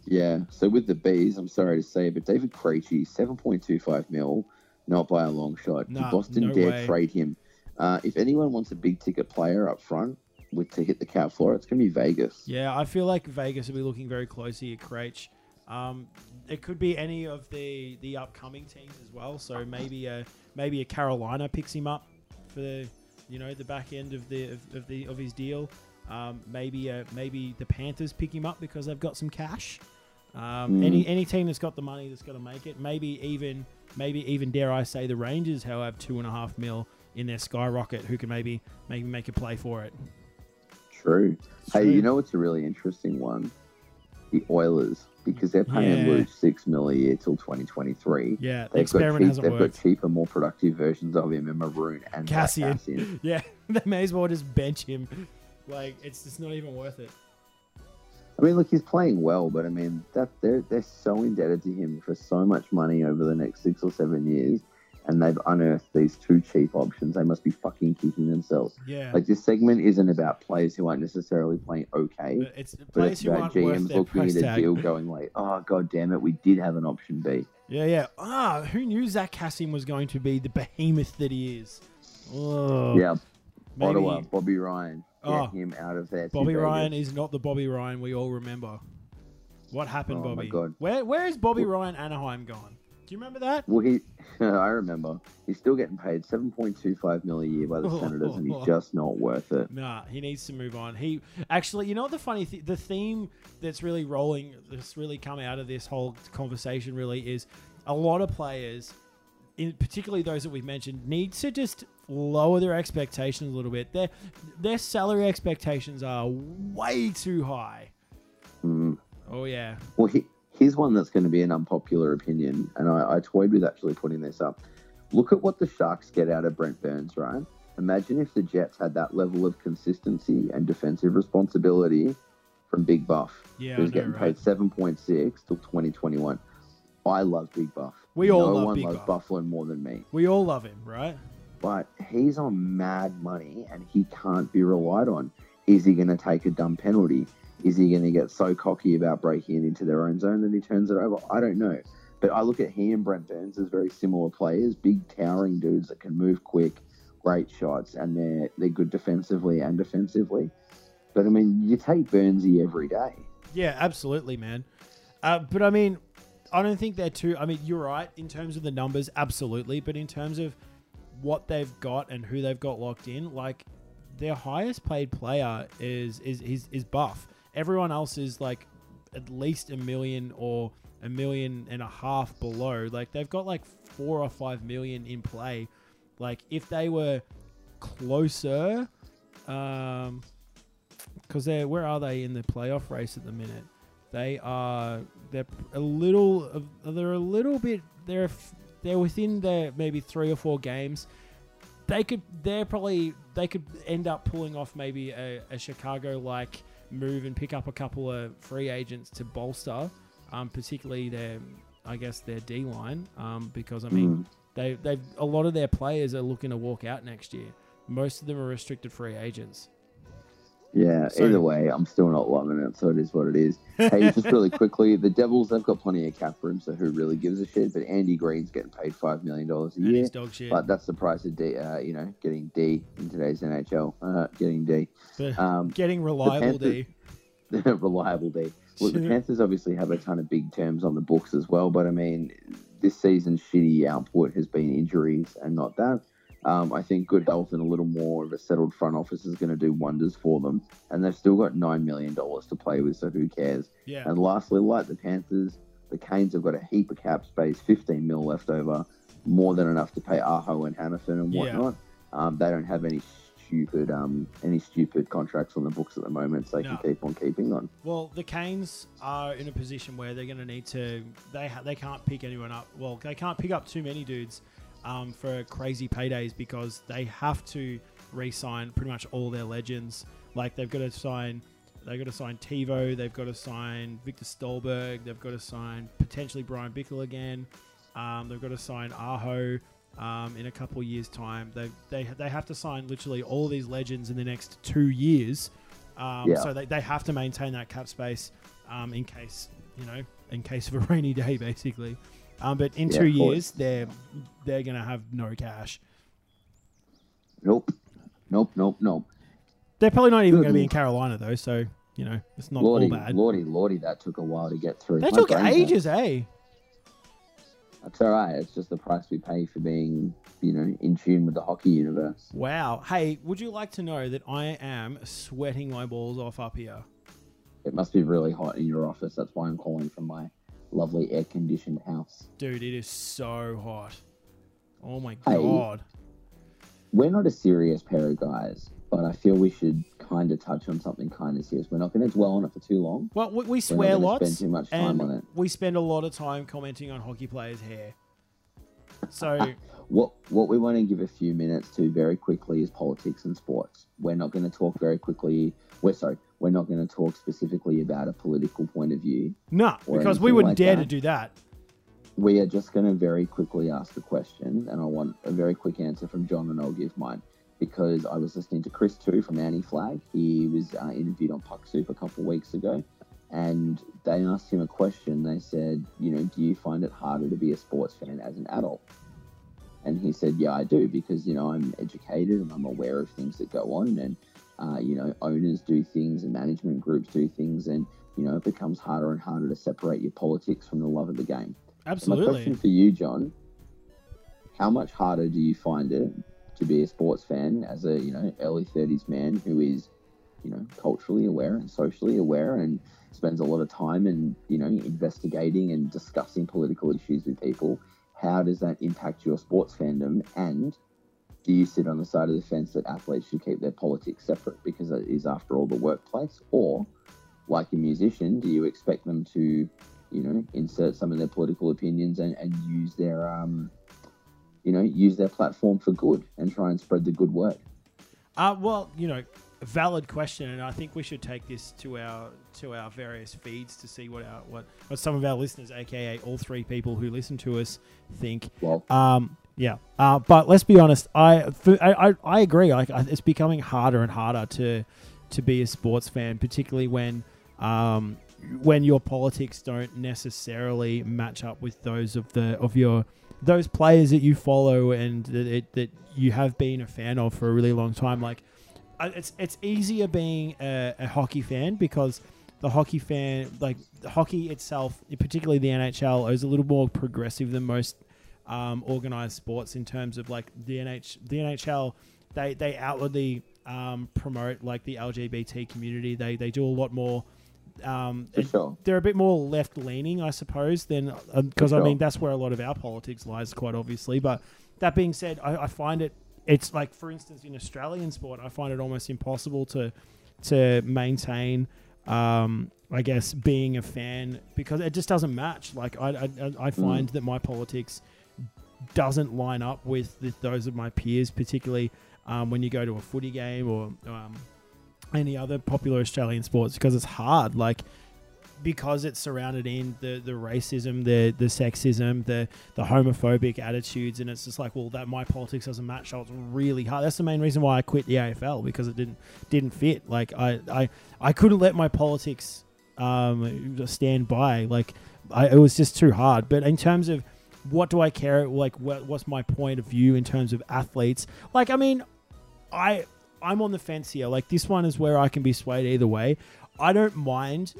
Speaker 2: Yeah. So with the bees, I'm sorry to say, but David Krejci, 7.25 mil, not by a long shot. Did
Speaker 1: Nah,
Speaker 2: Boston
Speaker 1: no
Speaker 2: dare
Speaker 1: way.
Speaker 2: trade him? Uh, if anyone wants a big ticket player up front with to hit the cap floor, it's going to be Vegas.
Speaker 1: Yeah, I feel like Vegas will be looking very closely at Krejci. Um, it could be any of the the upcoming teams as well. So maybe a maybe a Carolina picks him up for the you know the back end of the of, of the of his deal. Um, maybe uh, maybe the Panthers pick him up because they've got some cash. Um,
Speaker 2: Mm.
Speaker 1: Any any team that's got the money that's going to make it. Maybe even maybe even dare I say the Rangers, who have two and a half mil in their skyrocket, who can maybe maybe make a play for it.
Speaker 2: True. Hey, you know what's a really interesting one? The Oilers, because they're paying
Speaker 1: Yeah.
Speaker 2: Luke six mil a year till 2023.
Speaker 1: Yeah, the
Speaker 2: They've got,
Speaker 1: experiment
Speaker 2: cheap,
Speaker 1: hasn't
Speaker 2: they've
Speaker 1: worked.
Speaker 2: got cheaper, more productive versions of him in Maroon and
Speaker 1: Kassian.
Speaker 2: Kassian.
Speaker 1: Yeah, they may as well just bench him. Like it's just not even worth it.
Speaker 2: I mean, look, he's playing well, but I mean, that they're they're so indebted to him for so much money over the next six or seven years, and they've unearthed these two cheap options. They must be fucking kicking themselves.
Speaker 1: Yeah,
Speaker 2: Like this segment isn't about players who aren't necessarily playing okay,
Speaker 1: but it's players
Speaker 2: it's
Speaker 1: who aren't worth
Speaker 2: GMs
Speaker 1: their
Speaker 2: looking
Speaker 1: price
Speaker 2: at a deal, going like, "Oh god damn it, we did have an option B."
Speaker 1: Yeah, yeah. Ah, who knew Zach Kassian was going to be the behemoth that he is? Oh,
Speaker 2: yeah,
Speaker 1: maybe
Speaker 2: Ottawa, Bobby Ryan, get
Speaker 1: Oh.
Speaker 2: him out of there.
Speaker 1: Bobby Ryan is not the Bobby Ryan we all remember. What happened,
Speaker 2: Oh,
Speaker 1: Bobby?
Speaker 2: God.
Speaker 1: Where where is Bobby Ryan Anaheim gone? Do you remember that?
Speaker 2: Well, he, I remember, he's still getting paid seven point two five mil a year by the Senators, and he's just not worth it.
Speaker 1: Nah, he needs to move on. He actually, you know what the funny th- the theme that's really rolling, that's really come out of this whole conversation, really is a lot of players, in particularly those that we've mentioned, need to just lower their expectations a little bit. Their their salary expectations are way too high.
Speaker 2: Mm.
Speaker 1: Oh yeah,
Speaker 2: Well, he, here's one that's going to be an unpopular opinion, and I, I toyed with actually putting this up. Look at what the Sharks get out of Brent Burns, right? Imagine if the Jets had that level of consistency and defensive responsibility from Big Buff,
Speaker 1: yeah,
Speaker 2: who's
Speaker 1: know,
Speaker 2: getting
Speaker 1: right?
Speaker 2: paid 7.6 till 2021. I love Big Buff.
Speaker 1: We all
Speaker 2: no
Speaker 1: love
Speaker 2: one
Speaker 1: Big
Speaker 2: loves
Speaker 1: Buff.
Speaker 2: Buffalo more than me.
Speaker 1: We all love him, right?
Speaker 2: but he's on mad money and he can't be relied on. Is he going to take a dumb penalty? Is he going to get so cocky about breaking it into their own zone that he turns it over? I don't know. But I look at he and Brent Burns as very similar players, big towering dudes that can move quick, great shots, and they're they're good defensively and defensively. But I mean, you take Burnsy every day.
Speaker 1: Yeah, absolutely, man. Uh, but I mean, I don't think they're too. I mean, you're right in terms of the numbers, absolutely. But in terms of what they've got and who they've got locked in, like their highest paid player is is is, is Buff. Everyone else is like at least a million or a million and a half below. Like they've got like four or five million in play. Like if they were closer, um, because they're where are they in the playoff race at the minute? They are they're a little of- they're a little bit they're they're within the maybe three or four games. They could they're probably they could end up pulling off maybe a, a Chicago like move and pick up a couple of free agents to bolster, um, particularly their I guess their D line, um, because I mean
Speaker 2: Mm.
Speaker 1: they they've a lot of their players are looking to walk out next year. Most of them are restricted free agents.
Speaker 2: Yeah,
Speaker 1: So-
Speaker 2: either way, I'm still not loving it, so it is what it is. Hey, just really quickly, the Devils, they've got plenty of cap room, so who really gives a shit? But Andy Greene's getting paid $5 million a year.
Speaker 1: dog shit.
Speaker 2: But that's the price of D, uh, you know, getting D in today's NHL. Uh, getting D. Um,
Speaker 1: getting reliable
Speaker 2: Panthers-
Speaker 1: D.
Speaker 2: reliable D. Look, the Panthers obviously have a ton of big terms on the books as well, but I mean, this season's shitty output has been injuries and not that. Um, I think good health and a little more of a settled front office is going to do wonders for them. And they've still got $9 million to play with, so who cares?
Speaker 1: Yeah.
Speaker 2: And lastly, like the Panthers, the Canes have got a heap of cap space, 15 mil left over, more than enough to pay Aho and Hanifin and
Speaker 1: Yeah.
Speaker 2: whatnot. Um, they don't have any stupid um any stupid contracts on the books at the moment, so they
Speaker 1: No.
Speaker 2: can keep on keeping on.
Speaker 1: Well, the Canes are in a position where they're going to need to. They ha- they can't pick anyone up. Well, they can't pick up too many dudes um, for crazy paydays because they have to re-sign pretty much all their legends. Like they've got to sign. They've got to sign Teuvo. They've got to sign Victor Stalberg. They've got to sign potentially Brian Bickell again. Um, they've got to sign Aho um, in a couple years' time. They, they they have to sign literally all these legends in the next two years. Um,
Speaker 2: Yeah.
Speaker 1: So they, they have to maintain that cap space um, in case you know in case of a rainy day, basically. Um, but in
Speaker 2: Yeah,
Speaker 1: two years, they're they're gonna have no cash.
Speaker 2: Nope, nope, nope, nope.
Speaker 1: They're probably not even going to be in. Carolina though, so you know it's not
Speaker 2: Lordy,
Speaker 1: all bad.
Speaker 2: lordy, lordy, that took a while to get through.
Speaker 1: That
Speaker 2: My
Speaker 1: took ages, eh?
Speaker 2: That's all right. It's just the price we pay for being, you know, in tune with the hockey universe.
Speaker 1: Wow. Hey, would you like to know that I am sweating my balls off up here?
Speaker 2: It must be really hot in your office. That's why I'm calling from my lovely air-conditioned house.
Speaker 1: Dude, it is so hot. Oh my
Speaker 2: Hey.
Speaker 1: god.
Speaker 2: We're not a serious pair of guys, but I feel we should kind of touch on something kind of serious. We're not going to dwell on it for too long.
Speaker 1: Well, we, we swear lots,
Speaker 2: spend too much time
Speaker 1: and
Speaker 2: on it.
Speaker 1: we spend a lot of time commenting on hockey players' hair. So,
Speaker 2: What what we want to give a few minutes to very quickly is politics and sports. We're not going to talk very quickly. We're sorry. We're not going to talk specifically about a political point of view.
Speaker 1: no, because we wouldn't
Speaker 2: like
Speaker 1: dare
Speaker 2: that.
Speaker 1: to do that.
Speaker 2: We are just going to very quickly ask a question, and I want a very quick answer from Jon, and I'll give mine. Because I was listening to Chris too from Annie Flag. He was uh, interviewed on Puck Soup a couple of weeks ago, and they asked him a question. They said, you know, do you find it harder to be a sports fan as an adult? And he said, yeah, I do, because you know I'm educated and I'm aware of things that go on, and uh, you know owners do things and management groups do things, and you know it becomes harder and harder to separate your politics from the love of the game. So my question for you, Jon: How much harder do you find it to be a sports fan as a you know early thirties man who is you know culturally aware and socially aware and spends a lot of time and you know investigating and discussing political issues with people? How does that impact your sports fandom? And do you sit on the side of the fence that athletes should keep their politics separate because it is, after all, the workplace? Or, like a musician, do you expect them to you know, insert some of their political opinions and, and use their, um, you know, use their platform for good and try and spread the good word.
Speaker 1: Uh, well, you know, valid question, and I think we should take this to our to our various feeds to see what our what, what some of our listeners, aka all three people who listen to us, think.
Speaker 2: Well,
Speaker 1: Um, yeah, uh, but let's be honest. I, I, I agree. Like it's becoming harder and harder to to be a sports fan, particularly when um, when your politics don't necessarily match up with those of the of your those players that you follow and that, that you have been a fan of for a really long time. Like it's it's easier being a, a hockey fan because the hockey fan like hockey itself, particularly the NHL, is a little more progressive than most um, organized sports in terms of like the NH the NHL. They they outwardly um, promote like the LGBT community. They they do a lot more. Um,
Speaker 2: for sure.
Speaker 1: they're a bit more left leaning, I suppose, than because I
Speaker 2: sure.
Speaker 1: mean that's where a lot of our politics lies, quite obviously. But that being said, I, I find it it's like for instance in Australian sport, I find it almost impossible to to maintain. Um, I guess being a fan because it just doesn't match. Like I, I, I- I find that my politics doesn't line up with those of my peers, particularly um, when you go to a footy game or um, any other popular Australian sports, because it's hard. Like because it's surrounded in the, the racism, the the sexism, the the homophobic attitudes, and it's just like, well, that my politics doesn't match. So it's really hard. That's the main reason why I quit the AFL because it didn't didn't fit. Like I I, I couldn't let my politics um, stand by. Like I, it was just too hard. But in terms of what do I care? Like what, what's my point of view in terms of athletes? Like I mean, I I'm on the fence here. Like this one is where I can be swayed either way. I don't mind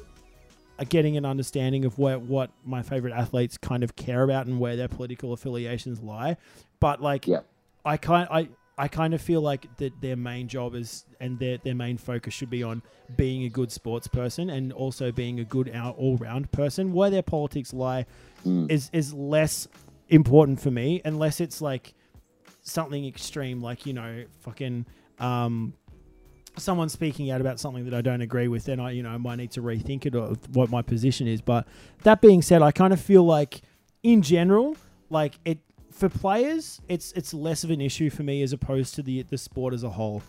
Speaker 1: uh, getting an understanding of where what my favorite athletes kind of care about and where their political affiliations lie. But like
Speaker 2: Yeah.
Speaker 1: I kind I I kind of feel like that their main job is and their their main focus should be on being a good sports person and also being a good all round person. Where their politics lie
Speaker 2: Mm.
Speaker 1: is is less important for me unless it's like something extreme like you know fucking um, someone speaking out about something that I don't agree with, then I, you know, I might need to rethink it or what my position is. But that being said, I kind of feel like, in general, like it for players, it's it's less of an issue for me as opposed to the the sport as a whole.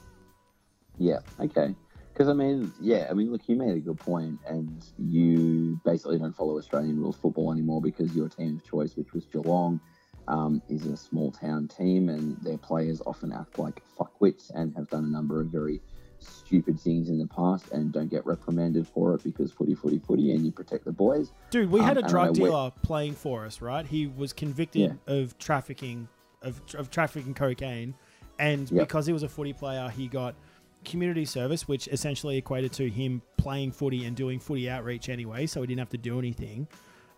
Speaker 2: Yeah. Okay. Because I mean, yeah, I mean, look, you made a good point, and you basically don't follow Australian rules football anymore because your team of choice, which was Geelong, um, is a small town team, and their players often act like fuckwits and have done a number of very stupid things in the past and don't get reprimanded for it because footy, footy, footy, and you protect the boys.
Speaker 1: Dude, we had
Speaker 2: Um,
Speaker 1: a drug
Speaker 2: know
Speaker 1: dealer playing for us, right? He was convicted of trafficking of, of trafficking cocaine, and
Speaker 2: Yep.
Speaker 1: because he was a footy player, he got community service, which essentially equated to him playing footy and doing footy outreach anyway, so he didn't have to do anything.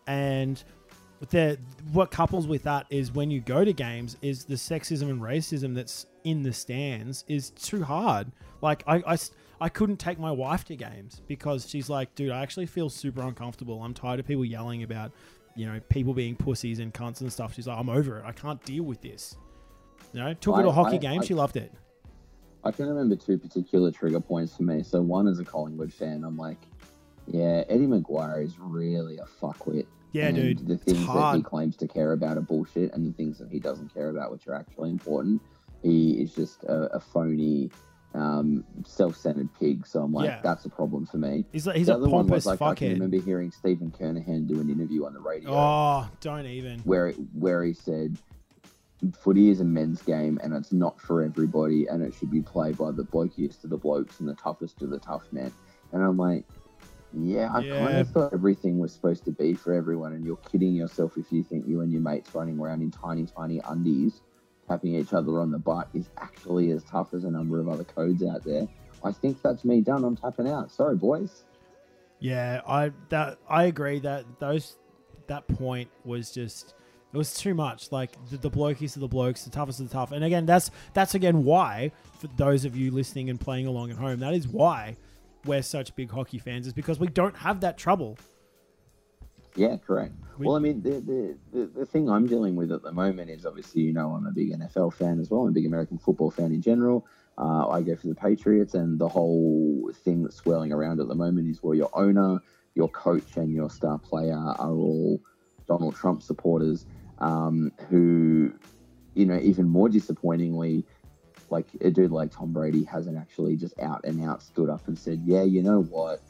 Speaker 1: And the what couples with that is when you go to games is the sexism and racism that's in the stands is too hard. Like I, I, I couldn't take my wife to games because she's like, dude, I actually feel super uncomfortable. I'm tired of people yelling about, you know, people being pussies and cunts and stuff. She's like, I'm over it. I can't deal with this. You know, took her to a hockey
Speaker 2: I-
Speaker 1: game.
Speaker 2: I-
Speaker 1: she loved it.
Speaker 2: I can remember two particular trigger points for me. So one is a Collingwood fan, I'm like, yeah, Eddie McGuire is really a fuckwit.
Speaker 1: Yeah,
Speaker 2: and
Speaker 1: dude.
Speaker 2: The things that he claims to care about are bullshit, and the things that he doesn't care about, which are actually important, he is just a, a phony, um, self-centered pig. So I'm like,
Speaker 1: Yeah.
Speaker 2: that's a problem for me.
Speaker 1: He's like, he's
Speaker 2: the
Speaker 1: a
Speaker 2: other one
Speaker 1: pompous
Speaker 2: was like, I can
Speaker 1: fuckhead.
Speaker 2: remember hearing Stephen Kernahan do an interview on the radio
Speaker 1: Oh, don't even.
Speaker 2: where where he said footy is a men's game and it's not for everybody and it should be played by the blokiest of the blokes and the toughest of the tough men. And I'm like, yeah, I kind
Speaker 1: Yeah.
Speaker 2: of thought everything was supposed to be for everyone, and you're kidding yourself if you think you and your mates running around in tiny, tiny undies, tapping each other on the butt is actually as tough as a number of other codes out there. I think that's me done. I'm tapping out. Sorry, boys.
Speaker 1: Yeah, I that I agree that those that point was just it was too much. Like the, the blokies of the blokes, the toughest of the tough. And again, that's that's again why for those of you listening and playing along at home, that is why we're such big hockey fans is because we don't have that trouble.
Speaker 2: Yeah, correct.
Speaker 1: We-
Speaker 2: well, I mean, the, the, the, the thing I'm dealing with at the moment is obviously, you know, I'm a big NFL fan as well. I'm a big American football fan in general. Uh, I go for the Patriots, and the whole thing that's swirling around at the moment is where your owner, your coach, and your star player are all Donald Trump supporters um, who, you know, even more disappointingly, like a dude like Tom Brady hasn't actually just out and out stood up and said, yeah, you know what?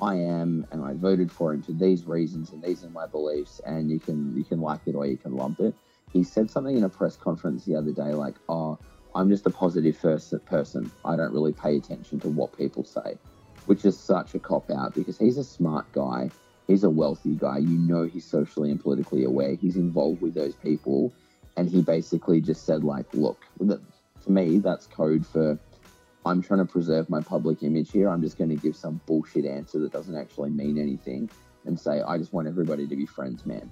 Speaker 2: I am, and I voted for him for these reasons, and these are my beliefs. And you can you can like it or you can lump it. He said something in a press conference the other day, like, "Oh, I'm just a positive first person. I don't really pay attention to what people say," which is such a cop out because he's a smart guy. He's a wealthy guy. You know, he's socially and politically aware. He's involved with those people, and he basically just said, like, "Look, to me, that's code for." I'm trying to preserve my public image here. I'm just going to give some bullshit answer that doesn't actually mean anything and say I just want everybody to be friends, man.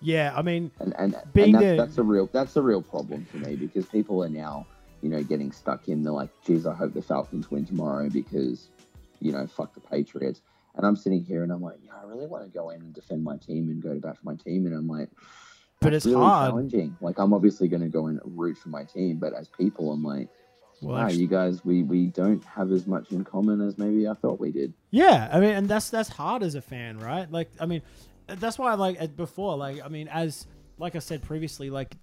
Speaker 1: Yeah, I mean,
Speaker 2: And and,
Speaker 1: Being
Speaker 2: and that's,
Speaker 1: the-
Speaker 2: that's a real that's a real problem for me because people are now you know getting stuck in. They're like, geez, I hope the Falcons win tomorrow because you know fuck the Patriots. And I'm sitting here and I'm like, yeah, I really want to go in and defend my team and go to bat for my team. And I'm like,
Speaker 1: But it's
Speaker 2: really
Speaker 1: hard.
Speaker 2: challenging. Like I'm obviously going to go and root for my team, but as people, I'm like.
Speaker 1: Well,
Speaker 2: wow, you guys, we, we don't have as much in common as maybe I thought we did.
Speaker 1: Yeah, I mean, and that's that's hard as a fan, right? Like, I mean, that's why, I like, before, like, I mean, as like I said previously, like,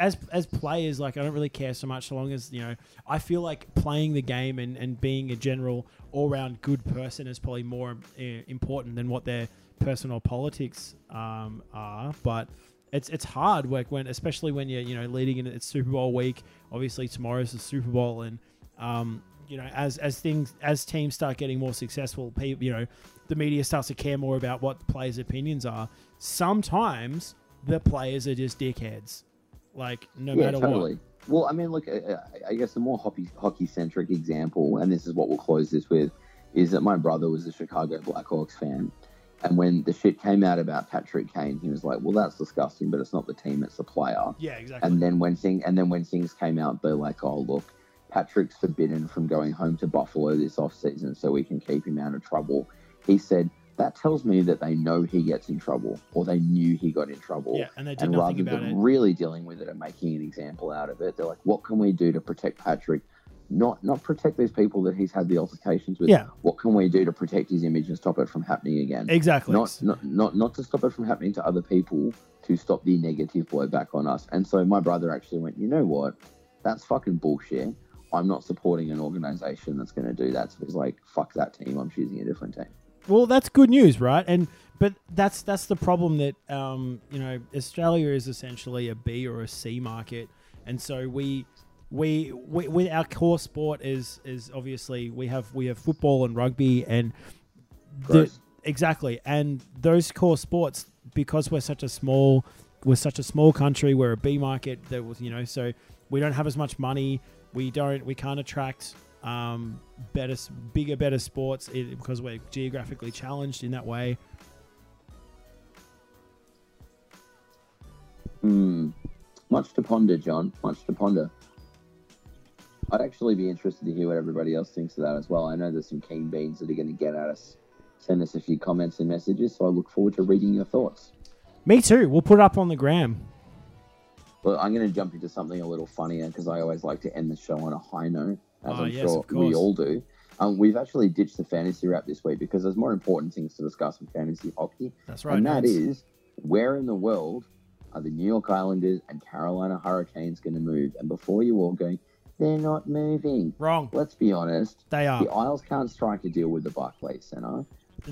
Speaker 1: as as players, like, I don't really care so much, so long as you know, I feel like playing the game and and being a general all round good person is probably more uh, important than what their personal politics um, are, but. It's, it's hard work when especially when you're you know leading in it's Super Bowl week. Obviously tomorrow's the Super Bowl and um, you know, as as things as teams start getting more successful, people, you know, the media starts to care more about what the players' opinions are. Sometimes the players are just dickheads, like no
Speaker 2: yeah,
Speaker 1: matter
Speaker 2: totally. Well, I mean, look, I, guess the more hockey hockey centric example, and this is what we'll close this with, is that my brother was a Chicago Blackhawks fan, and when the shit came out about Patrick Kane, he was like, "Well, that's disgusting, but it's not the team; it's the player."
Speaker 1: Yeah, exactly.
Speaker 2: And then when thing and then when things came out, they're like, "Oh, look, Patrick's forbidden from going home to Buffalo this off season, so we can keep him out of trouble." He said, "That tells me that they know he gets in trouble, or they knew he got in trouble."
Speaker 1: yeah, and
Speaker 2: and
Speaker 1: nothing
Speaker 2: rather than
Speaker 1: it.
Speaker 2: really dealing with it and making an example out of it, they're like, "What can we do to protect Patrick not not protect these people that he's had the altercations with.
Speaker 1: Yeah.
Speaker 2: What can we do to protect his image and stop it from happening again?
Speaker 1: Exactly.
Speaker 2: Not not not not to stop it from happening to other people. To stop the negative blowback on us. And so my brother actually went, you know what? That's fucking bullshit. I'm not supporting an organization that's going to do that. So he's like, fuck that team. I'm choosing a different team.
Speaker 1: Well, that's good news, right? And but that's that's the problem that um, you know Australia is essentially a B or a C market, and so we we, we with our core sport is is obviously we have we have football and rugby and the, exactly and those core sports because we're such a small we're such a small country we're a B market that was you know so we don't have as much money we don't we can't attract um, better bigger better sports because we're geographically challenged in that way
Speaker 2: Hmm. Much to ponder, Jon. Much to ponder. I'd actually be interested to hear what everybody else thinks of that as well. I know there's some keen beans that are going to get at us. Send us a few comments and messages, so I look forward to reading your thoughts.
Speaker 1: me too we'll put it up on the gram
Speaker 2: Well, I'm going to jump into something a little funnier because I always like to end the show on a high note, as
Speaker 1: Oh,
Speaker 2: I'm
Speaker 1: yes,
Speaker 2: sure we all do. Um, we've actually ditched the fantasy wrap this week because there's more important things to discuss in fantasy hockey.
Speaker 1: that's right
Speaker 2: and that
Speaker 1: nerds.
Speaker 2: is where in the world are the New York Islanders and Carolina Hurricanes going to move? And before you all go, they're not moving.
Speaker 1: wrong
Speaker 2: Let's be honest.
Speaker 1: they are
Speaker 2: The Isles can't strike a deal with the Barclays Center.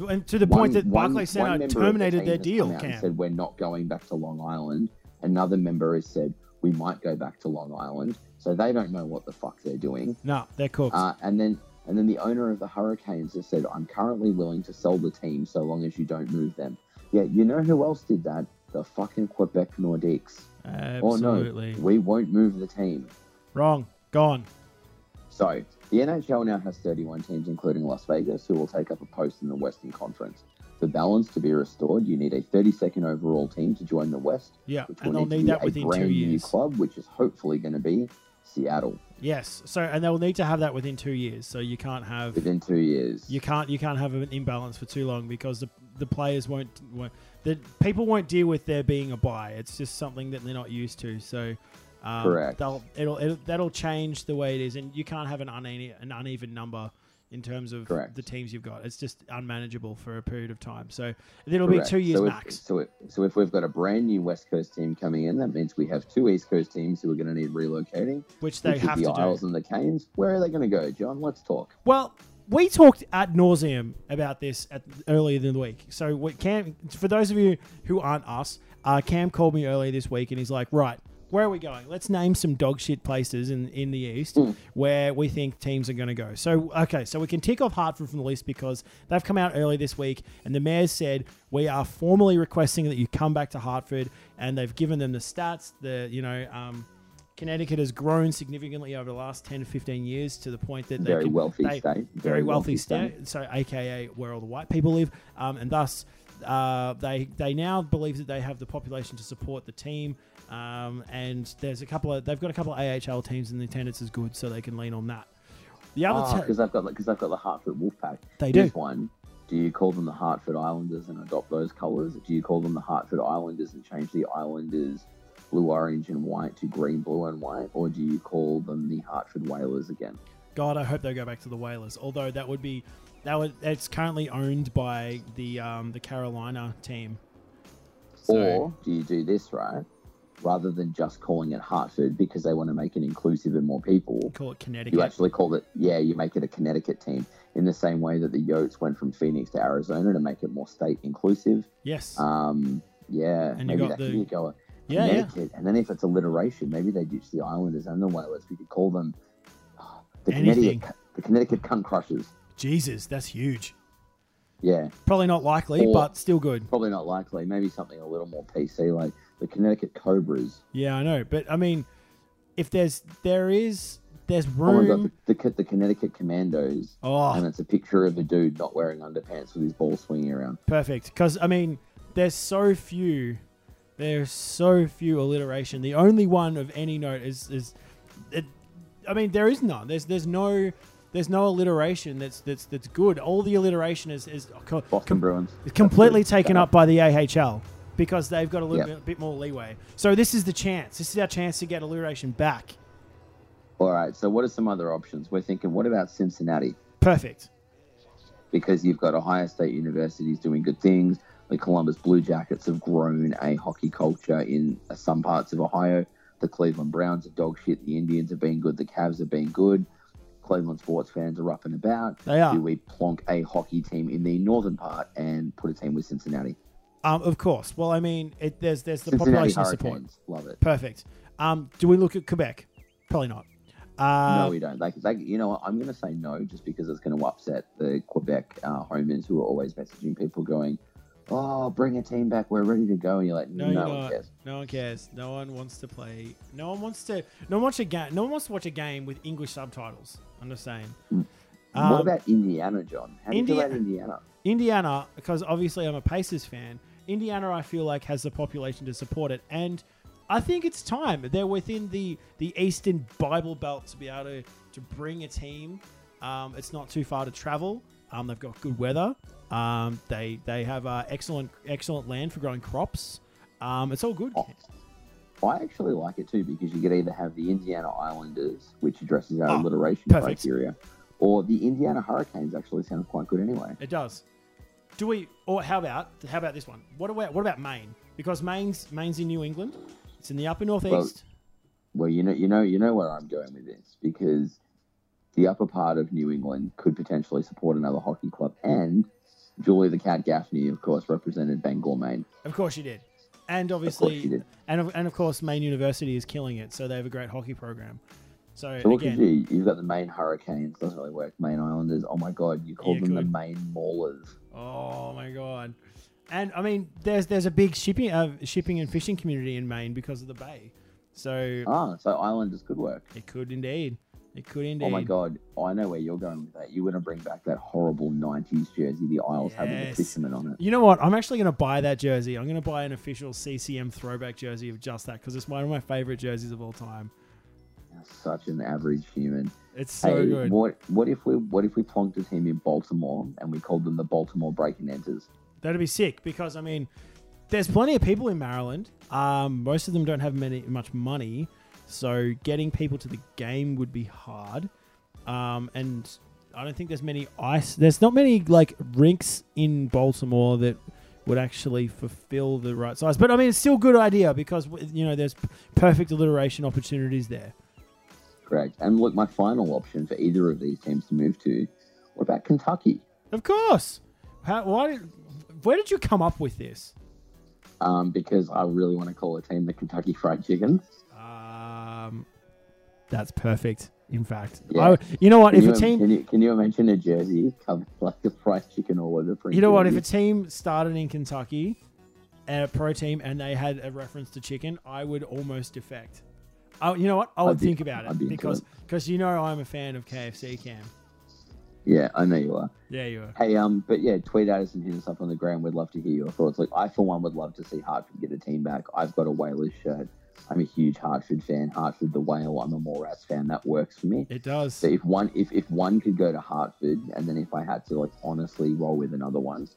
Speaker 1: and to the
Speaker 2: One-
Speaker 1: point that Barclays Center
Speaker 2: one member the
Speaker 1: terminated their deal Cam.
Speaker 2: said we're not going back to Long Island. Another member has said we might go back to Long Island. So they don't know what the fuck they're doing.
Speaker 1: no they're cooked
Speaker 2: Uh, and then and then the owner of the Hurricanes has said, I'm currently willing to sell the team so long as you don't move them. Yeah, you know who else did that? The fucking Quebec Nordiques.
Speaker 1: absolutely
Speaker 2: Oh no, we won't move the team.
Speaker 1: wrong gone
Speaker 2: So the NHL now has 31 teams, including Las Vegas, who will take up a post in the Western Conference. For balance to be restored, you need a 32nd overall team to join the West,
Speaker 1: yeah
Speaker 2: which
Speaker 1: and
Speaker 2: will
Speaker 1: they'll
Speaker 2: need,
Speaker 1: need that within two years
Speaker 2: club, which is hopefully going to be Seattle
Speaker 1: Yes. So and they'll need to have that within two years. So you can't have
Speaker 2: within two years.
Speaker 1: you can't you can't have an imbalance for too long because the the players won't, won't the people won't deal with there being a buy. It's just something that they're not used to. So um,
Speaker 2: Correct.
Speaker 1: They'll it'll, it'll that'll change the way it is, and you can't have an uneven an uneven number in terms of
Speaker 2: Correct.
Speaker 1: the teams you've got. It's just unmanageable for a period of time. So it'll
Speaker 2: Correct.
Speaker 1: be two years
Speaker 2: so
Speaker 1: max.
Speaker 2: If, so, if, so if we've got a brand new West Coast team coming in, that means we have two East Coast teams who are going to need relocating.
Speaker 1: which they have
Speaker 2: is
Speaker 1: to
Speaker 2: the
Speaker 1: do.
Speaker 2: Isles and the Canes. Where are they going to go, Jon? Let's talk.
Speaker 1: Well, we talked at nauseum about this at, earlier in the week. So, Cam, for those of you who aren't us, uh, Cam called me earlier this week and he's like, "Right, where are we going? Let's name some dog shit places in in the east where we think teams are going to go." So, okay, so we can tick off Hartford from the list because they've come out early this week and the mayor said we are formally requesting that you come back to Hartford, and they've given them the stats, the you know. Um, Connecticut has grown significantly over the last 10 to 15 years to the point that they
Speaker 2: Very
Speaker 1: can-
Speaker 2: wealthy
Speaker 1: they-
Speaker 2: state.
Speaker 1: very wealthy state, so AKA where all the white people live, um, and thus uh, they they now believe that they have the population to support the team. Um, and there's a couple of they've got a couple of AHL teams, and the attendance is good, so they can lean on that. The other
Speaker 2: because
Speaker 1: te-
Speaker 2: they've got because they've got the Hartford Wolfpack.
Speaker 1: They do.
Speaker 2: One. Do you call them the Hartford Islanders and adopt those colours? Do you call them the Hartford Islanders and change the Islanders blue, orange, and white to green, blue, and white, or do you call them the Hartford Whalers again?
Speaker 1: God, I hope they go back to the Whalers. Although that would be that would it's currently owned by the um, the Carolina team. So-
Speaker 2: Or do you do this right? Rather than just calling it Hartford because they want to make it inclusive and more people,
Speaker 1: call it Connecticut.
Speaker 2: you actually call it, yeah, you make it a Connecticut team in the same way that the Yotes went from Phoenix to Arizona to make it more state inclusive.
Speaker 1: yes.
Speaker 2: Um, yeah,
Speaker 1: And you
Speaker 2: maybe
Speaker 1: got
Speaker 2: that
Speaker 1: the-
Speaker 2: could go a
Speaker 1: yeah, yeah.
Speaker 2: Connecticut. And then if it's alliteration, maybe they ditch the Islanders and the Whalers. We could call them oh, the
Speaker 1: Anything.
Speaker 2: Connecticut, the Connecticut Cunt Crushers.
Speaker 1: Jesus, that's huge.
Speaker 2: Yeah,
Speaker 1: Probably not likely,
Speaker 2: Or-
Speaker 1: but still good.
Speaker 2: probably not likely. Maybe something a little more PC, like the Connecticut Cobras.
Speaker 1: Yeah, I know, but I mean, if there's there is there's room.
Speaker 2: Oh my god, the, the, the Connecticut Commandos.
Speaker 1: Oh.
Speaker 2: And it's a picture of a dude not wearing underpants with his ball swinging around.
Speaker 1: perfect. Because I mean, there's so few. There's so few alliteration. The only one of any note is is. It, I mean, there is none. There's there's no there's no alliteration that's that's that's good. All the alliteration is is co-
Speaker 2: Boston
Speaker 1: com-
Speaker 2: Bruins.
Speaker 1: completely
Speaker 2: That's
Speaker 1: taken up by the AHL because they've got a little
Speaker 2: Yeah.
Speaker 1: bit, bit more leeway. So this is the chance. This is our chance to get alliteration back.
Speaker 2: All right. So what are some other options? We're thinking. What about Cincinnati?
Speaker 1: Perfect.
Speaker 2: Because you've got Ohio State University's doing good things. The Columbus Blue Jackets have grown a hockey culture in some parts of Ohio. The Cleveland Browns are dog shit. The Indians have been good. The Cavs have been good. Cleveland sports fans are up and about.
Speaker 1: They are.
Speaker 2: Do we plonk a hockey team in the northern part and put a team with Cincinnati?
Speaker 1: Um, of course. Well, I mean, it, there's there's the
Speaker 2: Cincinnati
Speaker 1: population support.
Speaker 2: Love it.
Speaker 1: Perfect. Um, do we look at Quebec? Probably not. Uh,
Speaker 2: no, we don't. Like, like you know, what? I'm going to say no, just because it's going to upset the Quebec uh, homers who are always messaging people going, "Oh, bring a team back. We're ready to go." And you're like,
Speaker 1: No,
Speaker 2: "No,
Speaker 1: you're
Speaker 2: one
Speaker 1: not.
Speaker 2: cares."
Speaker 1: No one cares. No one wants to play. No one wants to. No one wants a game. No one wants to watch a game with English subtitles. I'm just saying.
Speaker 2: what
Speaker 1: Um,
Speaker 2: about Indiana, Jon? How do you feel about Indiana?
Speaker 1: Indiana, because obviously I'm a Pacers fan. Indiana, I feel like has the population to support it, and I think it's time. They're within the the Eastern Bible Belt to be able to to bring a team. Um, it's not too far to travel. Um, they've got good weather. Um, they they have uh, excellent excellent land for growing crops. Um, it's all good.
Speaker 2: Oh, I actually like it too because you could either have the Indiana Islanders, which addresses our
Speaker 1: Oh,
Speaker 2: alliteration
Speaker 1: perfect.
Speaker 2: criteria, or the Indiana Hurricanes. Actually, sounds quite good anyway.
Speaker 1: It does. Do we? Or how about how about this one? What about what about Maine? Because Maine's Maine's in New England. It's in the upper northeast.
Speaker 2: Well, you know, you know, you know where I'm going with this because the upper part of New England could potentially support another hockey club, and Julie the Cat Gaffney, of course, represented Bangor, Maine.
Speaker 1: Of course she did. And
Speaker 2: Of
Speaker 1: obviously,
Speaker 2: she did.
Speaker 1: and of, and of course, Maine University is killing it, so they have a great hockey program. So,
Speaker 2: So
Speaker 1: again,
Speaker 2: you. You've got the Maine Hurricanes. Doesn't really work. Maine Islanders. Oh my God, you called
Speaker 1: Yeah,
Speaker 2: them the
Speaker 1: good.
Speaker 2: Maine Maulers.
Speaker 1: oh my god, and I mean, there's there's a big shipping uh, shipping and fishing community in Maine because of the bay, so
Speaker 2: Ah, so Islanders could work.
Speaker 1: it could indeed, it could indeed.
Speaker 2: Oh my God, I know where you're going with that. You're going to bring back that horrible '90s jersey, the Isles having the
Speaker 1: Yes.
Speaker 2: fisherman on it.
Speaker 1: You know what? I'm actually going to buy that jersey. I'm going to buy an official CCM throwback jersey of just that because it's one of my favorite jerseys of all time.
Speaker 2: Such an average human.
Speaker 1: It's so
Speaker 2: hey,
Speaker 1: good.
Speaker 2: what what if we what if we plonked a team in Baltimore and we called them the Baltimore Breaking Enters?
Speaker 1: That'd be sick because I mean, there's plenty of people in Maryland. Um, most of them don't have many much money, so getting people to the game would be hard. Um, and I don't think there's many ice. There's not many like rinks in Baltimore that would actually fulfill the right size. But I mean, it's still a good idea because you know there's perfect alliteration opportunities there.
Speaker 2: Correct. And look, my final option for either of these teams to move to. What about Kentucky?
Speaker 1: Of course. How, why did, where did you come up with this?
Speaker 2: Um, because I really want to call a team the Kentucky Fried Chickens.
Speaker 1: That's perfect. In fact,
Speaker 2: Yeah.
Speaker 1: I, you know what?
Speaker 2: Can
Speaker 1: If
Speaker 2: you,
Speaker 1: a team,
Speaker 2: can you can you imagine a jersey covered like a fried chicken all over?
Speaker 1: you know what? If a team started in Kentucky, and a pro team, and they had a reference to chicken, I would almost defect. Oh, you know what? I would
Speaker 2: be-
Speaker 1: think about it
Speaker 2: be
Speaker 1: because because you know I'm a fan of KFC Cam.
Speaker 2: yeah, I know you are.
Speaker 1: Yeah, you are.
Speaker 2: Hey, um, but yeah, tweet at us and hit us up on the ground. We'd love to hear your thoughts. Like, I for one would love to see Hartford get a team back. I've got a Whalers shirt. I'm a huge Hartford fan. Hartford the Whale. I'm a Morats fan. That works for me.
Speaker 1: It does.
Speaker 2: So if one, if if one could go to Hartford, and then if I had to like honestly roll with another one,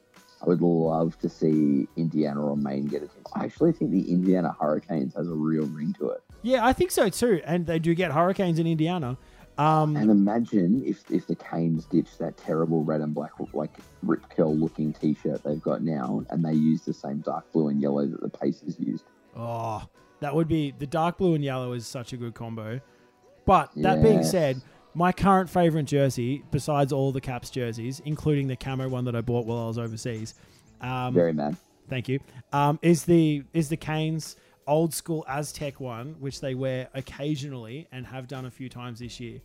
Speaker 2: I would love to see Indiana or Maine get a team. I actually think the Indiana Hurricanes has a real ring to it.
Speaker 1: Yeah, I think so too. And they do get hurricanes in Indiana. Um,
Speaker 2: And imagine if if the Canes ditch that terrible red and black like rip curl looking T-shirt they've got now, and they use the same dark blue and yellow that the Pacers used.
Speaker 1: Oh, that would be the dark blue and yellow is such a good combo. But that being said, my current favorite jersey, besides all the Caps jerseys, including the camo one that I bought while I was overseas, um,
Speaker 2: Very mad.
Speaker 1: thank you, um, is the is the Canes old school Aztec one, which they wear occasionally and have done a few times this year.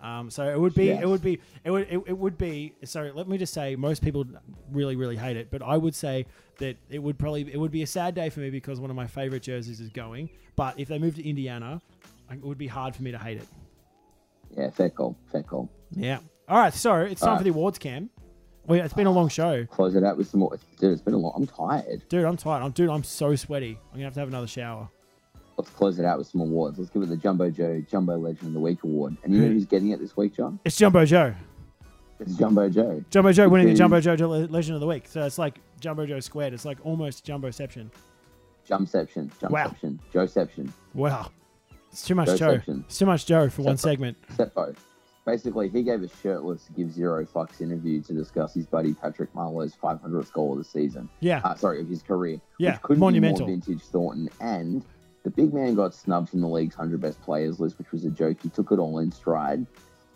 Speaker 1: Um, so it would be, it would be, it would, it, it would be. So let me just say, most people really, really hate it, but I would say that it would probably, it would be a sad day for me because one of my favorite jerseys is going. But if they move to Indiana, it would be hard for me to hate it.
Speaker 2: Yeah, fair call. Fair call.
Speaker 1: Yeah. All right. So it's time
Speaker 2: All
Speaker 1: for the awards, Cam. Well, yeah, it's been a long show,
Speaker 2: Close it out with some more. Dude, it's been a long. I'm tired.
Speaker 1: dude. I'm tired. I'm, dude, I'm so sweaty. I'm gonna have to have another shower.
Speaker 2: Let's close it out with some awards. Let's give it the Jumbo Joe Jumbo Legend of the Week award. And you know
Speaker 1: Who?
Speaker 2: who's getting it this week, Jon?
Speaker 1: It's Jumbo Joe.
Speaker 2: It's Jumbo Joe.
Speaker 1: Jumbo Joe winning the Jumbo Joe Legend of the Week. So it's like Jumbo Joe squared. It's like almost Jumboception.
Speaker 2: Jumpception.
Speaker 1: Wow.
Speaker 2: Jumpception. Joeception.
Speaker 1: Wow. It's too much
Speaker 2: Joe.
Speaker 1: It's too much Joe for one segment.
Speaker 2: Seppo. Basically, he gave a shirtless, give zero fucks interview to discuss his buddy Patrick Marleau's 500th goal of the season.
Speaker 1: Yeah.
Speaker 2: Uh, sorry, of his career.
Speaker 1: Yeah,
Speaker 2: which couldn't
Speaker 1: monumental.
Speaker 2: Be more vintage Thornton. And the big man got snubbed from the league's 100 best players list, which was a joke. He took it all in stride.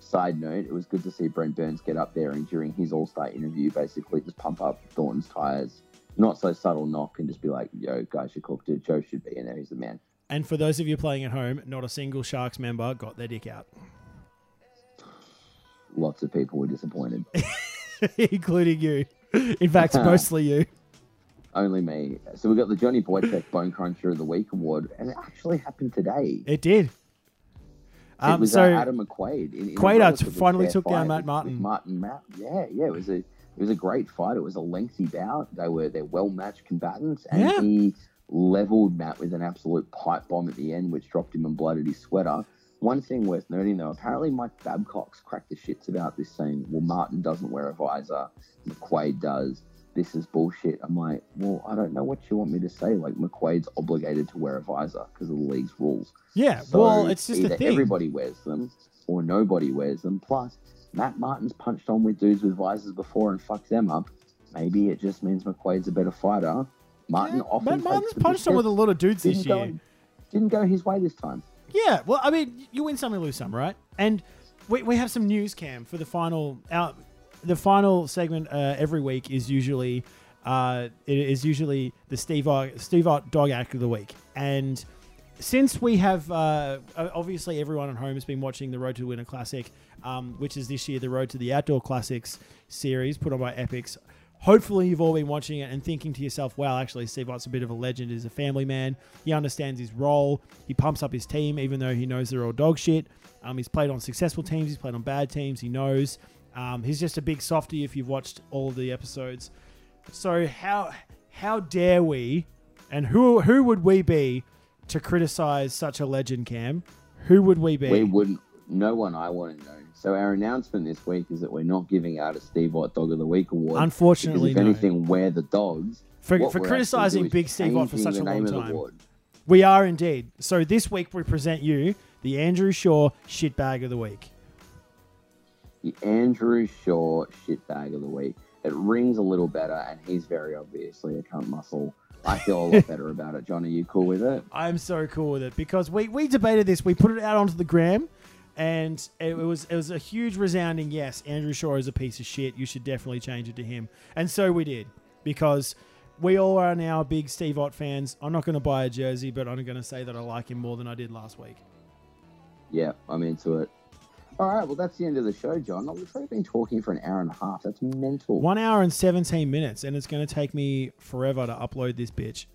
Speaker 2: Side note, it was good to see Brent Burns get up there and during his All Star interview, basically just pump up Thornton's tires. Not so subtle knock and just be like, yo, guys, you cooked it. Joe should be in there. He's the man.
Speaker 1: And for those of you playing at home, not a single Sharks member got their dick out,
Speaker 2: Lots of people were disappointed.
Speaker 1: including you. In fact, mostly you.
Speaker 2: Only me. So we got the Johnny Boychuk Bone Cruncher of the Week award, and it actually happened today.
Speaker 1: It did.
Speaker 2: it
Speaker 1: Um,
Speaker 2: was
Speaker 1: so
Speaker 2: uh, Adam McQuaid. In, in
Speaker 1: Quaid finally took down Matt Martin.
Speaker 2: Martin Matt. Yeah, yeah. It was a it was a great fight. It was a lengthy bout. They were they're well matched combatants, and
Speaker 1: Yeah.
Speaker 2: he leveled Matt with an absolute pipe bomb at the end, which dropped him and blooded his sweater. One thing worth noting though, apparently Mike Babcock's cracked the shits about this, saying, "Well, Martin doesn't wear a visor, McQuaid does." This is bullshit. I'm like, well, I don't know what you want me to say. Like, McQuaid's obligated to wear a visor because of the league's rules.
Speaker 1: yeah,
Speaker 2: So
Speaker 1: well, it's just
Speaker 2: either
Speaker 1: a thing.
Speaker 2: everybody wears them or nobody wears them. Plus, Matt Martin's punched on with dudes with visors before and fucked them up. Maybe it just means McQuaid's a better fighter. Martin
Speaker 1: Yeah,
Speaker 2: often
Speaker 1: Matt Martin's punched on with a lot of dudes this
Speaker 2: didn't go,
Speaker 1: year.
Speaker 2: didn't go his way this time.
Speaker 1: Yeah, well, I mean, you win some, you lose some, right? And we, we have some news, Cam, for the final. Our, the final segment uh, every week is usually uh, it is usually the Steve Ott, Steve Ott Dog Act of the Week, and since we have uh, obviously everyone at home has been watching the Road to Winter Classic, um, which is this year the Road to the Outdoor Classics series put on by EPIX. Hopefully, you've all been watching it and thinking to yourself, "Wow, actually, Steve Ott's a bit of a legend. He's a family man. He understands his role. He pumps up his team, even though he knows they're all dog shit. Um, he's played on successful teams. He's played on bad teams. He knows. Um, he's just a big softy. If you've watched all the episodes, so how how dare we, and who who would we be to criticize such a legend, Cam? Who would we be?
Speaker 2: We wouldn't. No one I want to know. So our announcement this week is that we're not giving out a Steve Ott Dog of the Week award.
Speaker 1: Unfortunately,
Speaker 2: if
Speaker 1: no.
Speaker 2: anything, we're the dogs.
Speaker 1: For- for criticising Big Steve Ott for such a long
Speaker 2: name of the
Speaker 1: time. We are indeed. So this week we present you the Andrew Shaw shitbag of the week.
Speaker 2: The Andrew Shaw shitbag of the week. It rings a little better, and he's very obviously a cunt muscle. I feel a lot better about it. Jon, are you cool with it?
Speaker 1: I'm so cool with it because we, we debated this. We put it out onto the gram, and it was it was a huge resounding yes. Andrew Shaw is a piece of shit. You should definitely change it to him, and so we did because we all are now big Steve Ott fans. I'm not going to buy a jersey, but I'm going to say that I like him more than I did last week.
Speaker 2: Yeah, I'm into it. All right, well, that's the end of the show, Jon. We've been talking for an hour and a half. That's mental.
Speaker 1: One hour and 17 minutes, and it's going to take me forever to upload this bitch.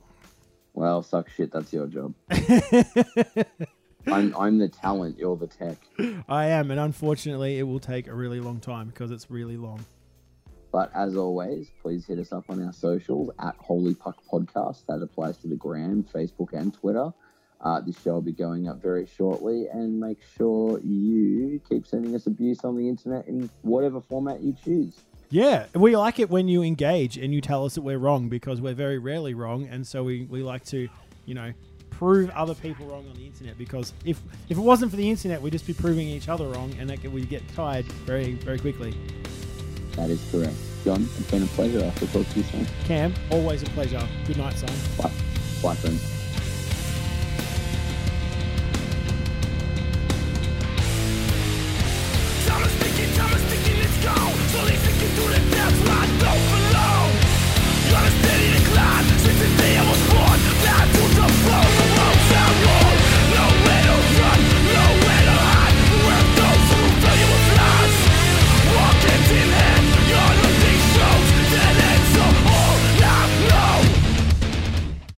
Speaker 2: Well, suck shit. That's your job. I'm, I'm the talent. You're the tech.
Speaker 1: I am, and unfortunately, it will take a really long time because it's really long.
Speaker 2: But as always, please hit us up on our socials at Holy Puck Podcast. That applies to the Gram, Facebook, and Twitter. Uh, this show will be going up very shortly, and make sure you keep sending us abuse on the internet in whatever format you choose.
Speaker 1: Yeah, we like it when you engage and you tell us that we're wrong because we're very rarely wrong, and so we, we like to, you know, prove other people wrong on the internet because if if it wasn't for the internet, we'd just be proving each other wrong, and that we'd get tired very very quickly.
Speaker 2: That is correct. Jon, it's been a pleasure. I will talk to you soon.
Speaker 1: Cam, always a pleasure. Good night, son.
Speaker 2: Bye. Bye, friends.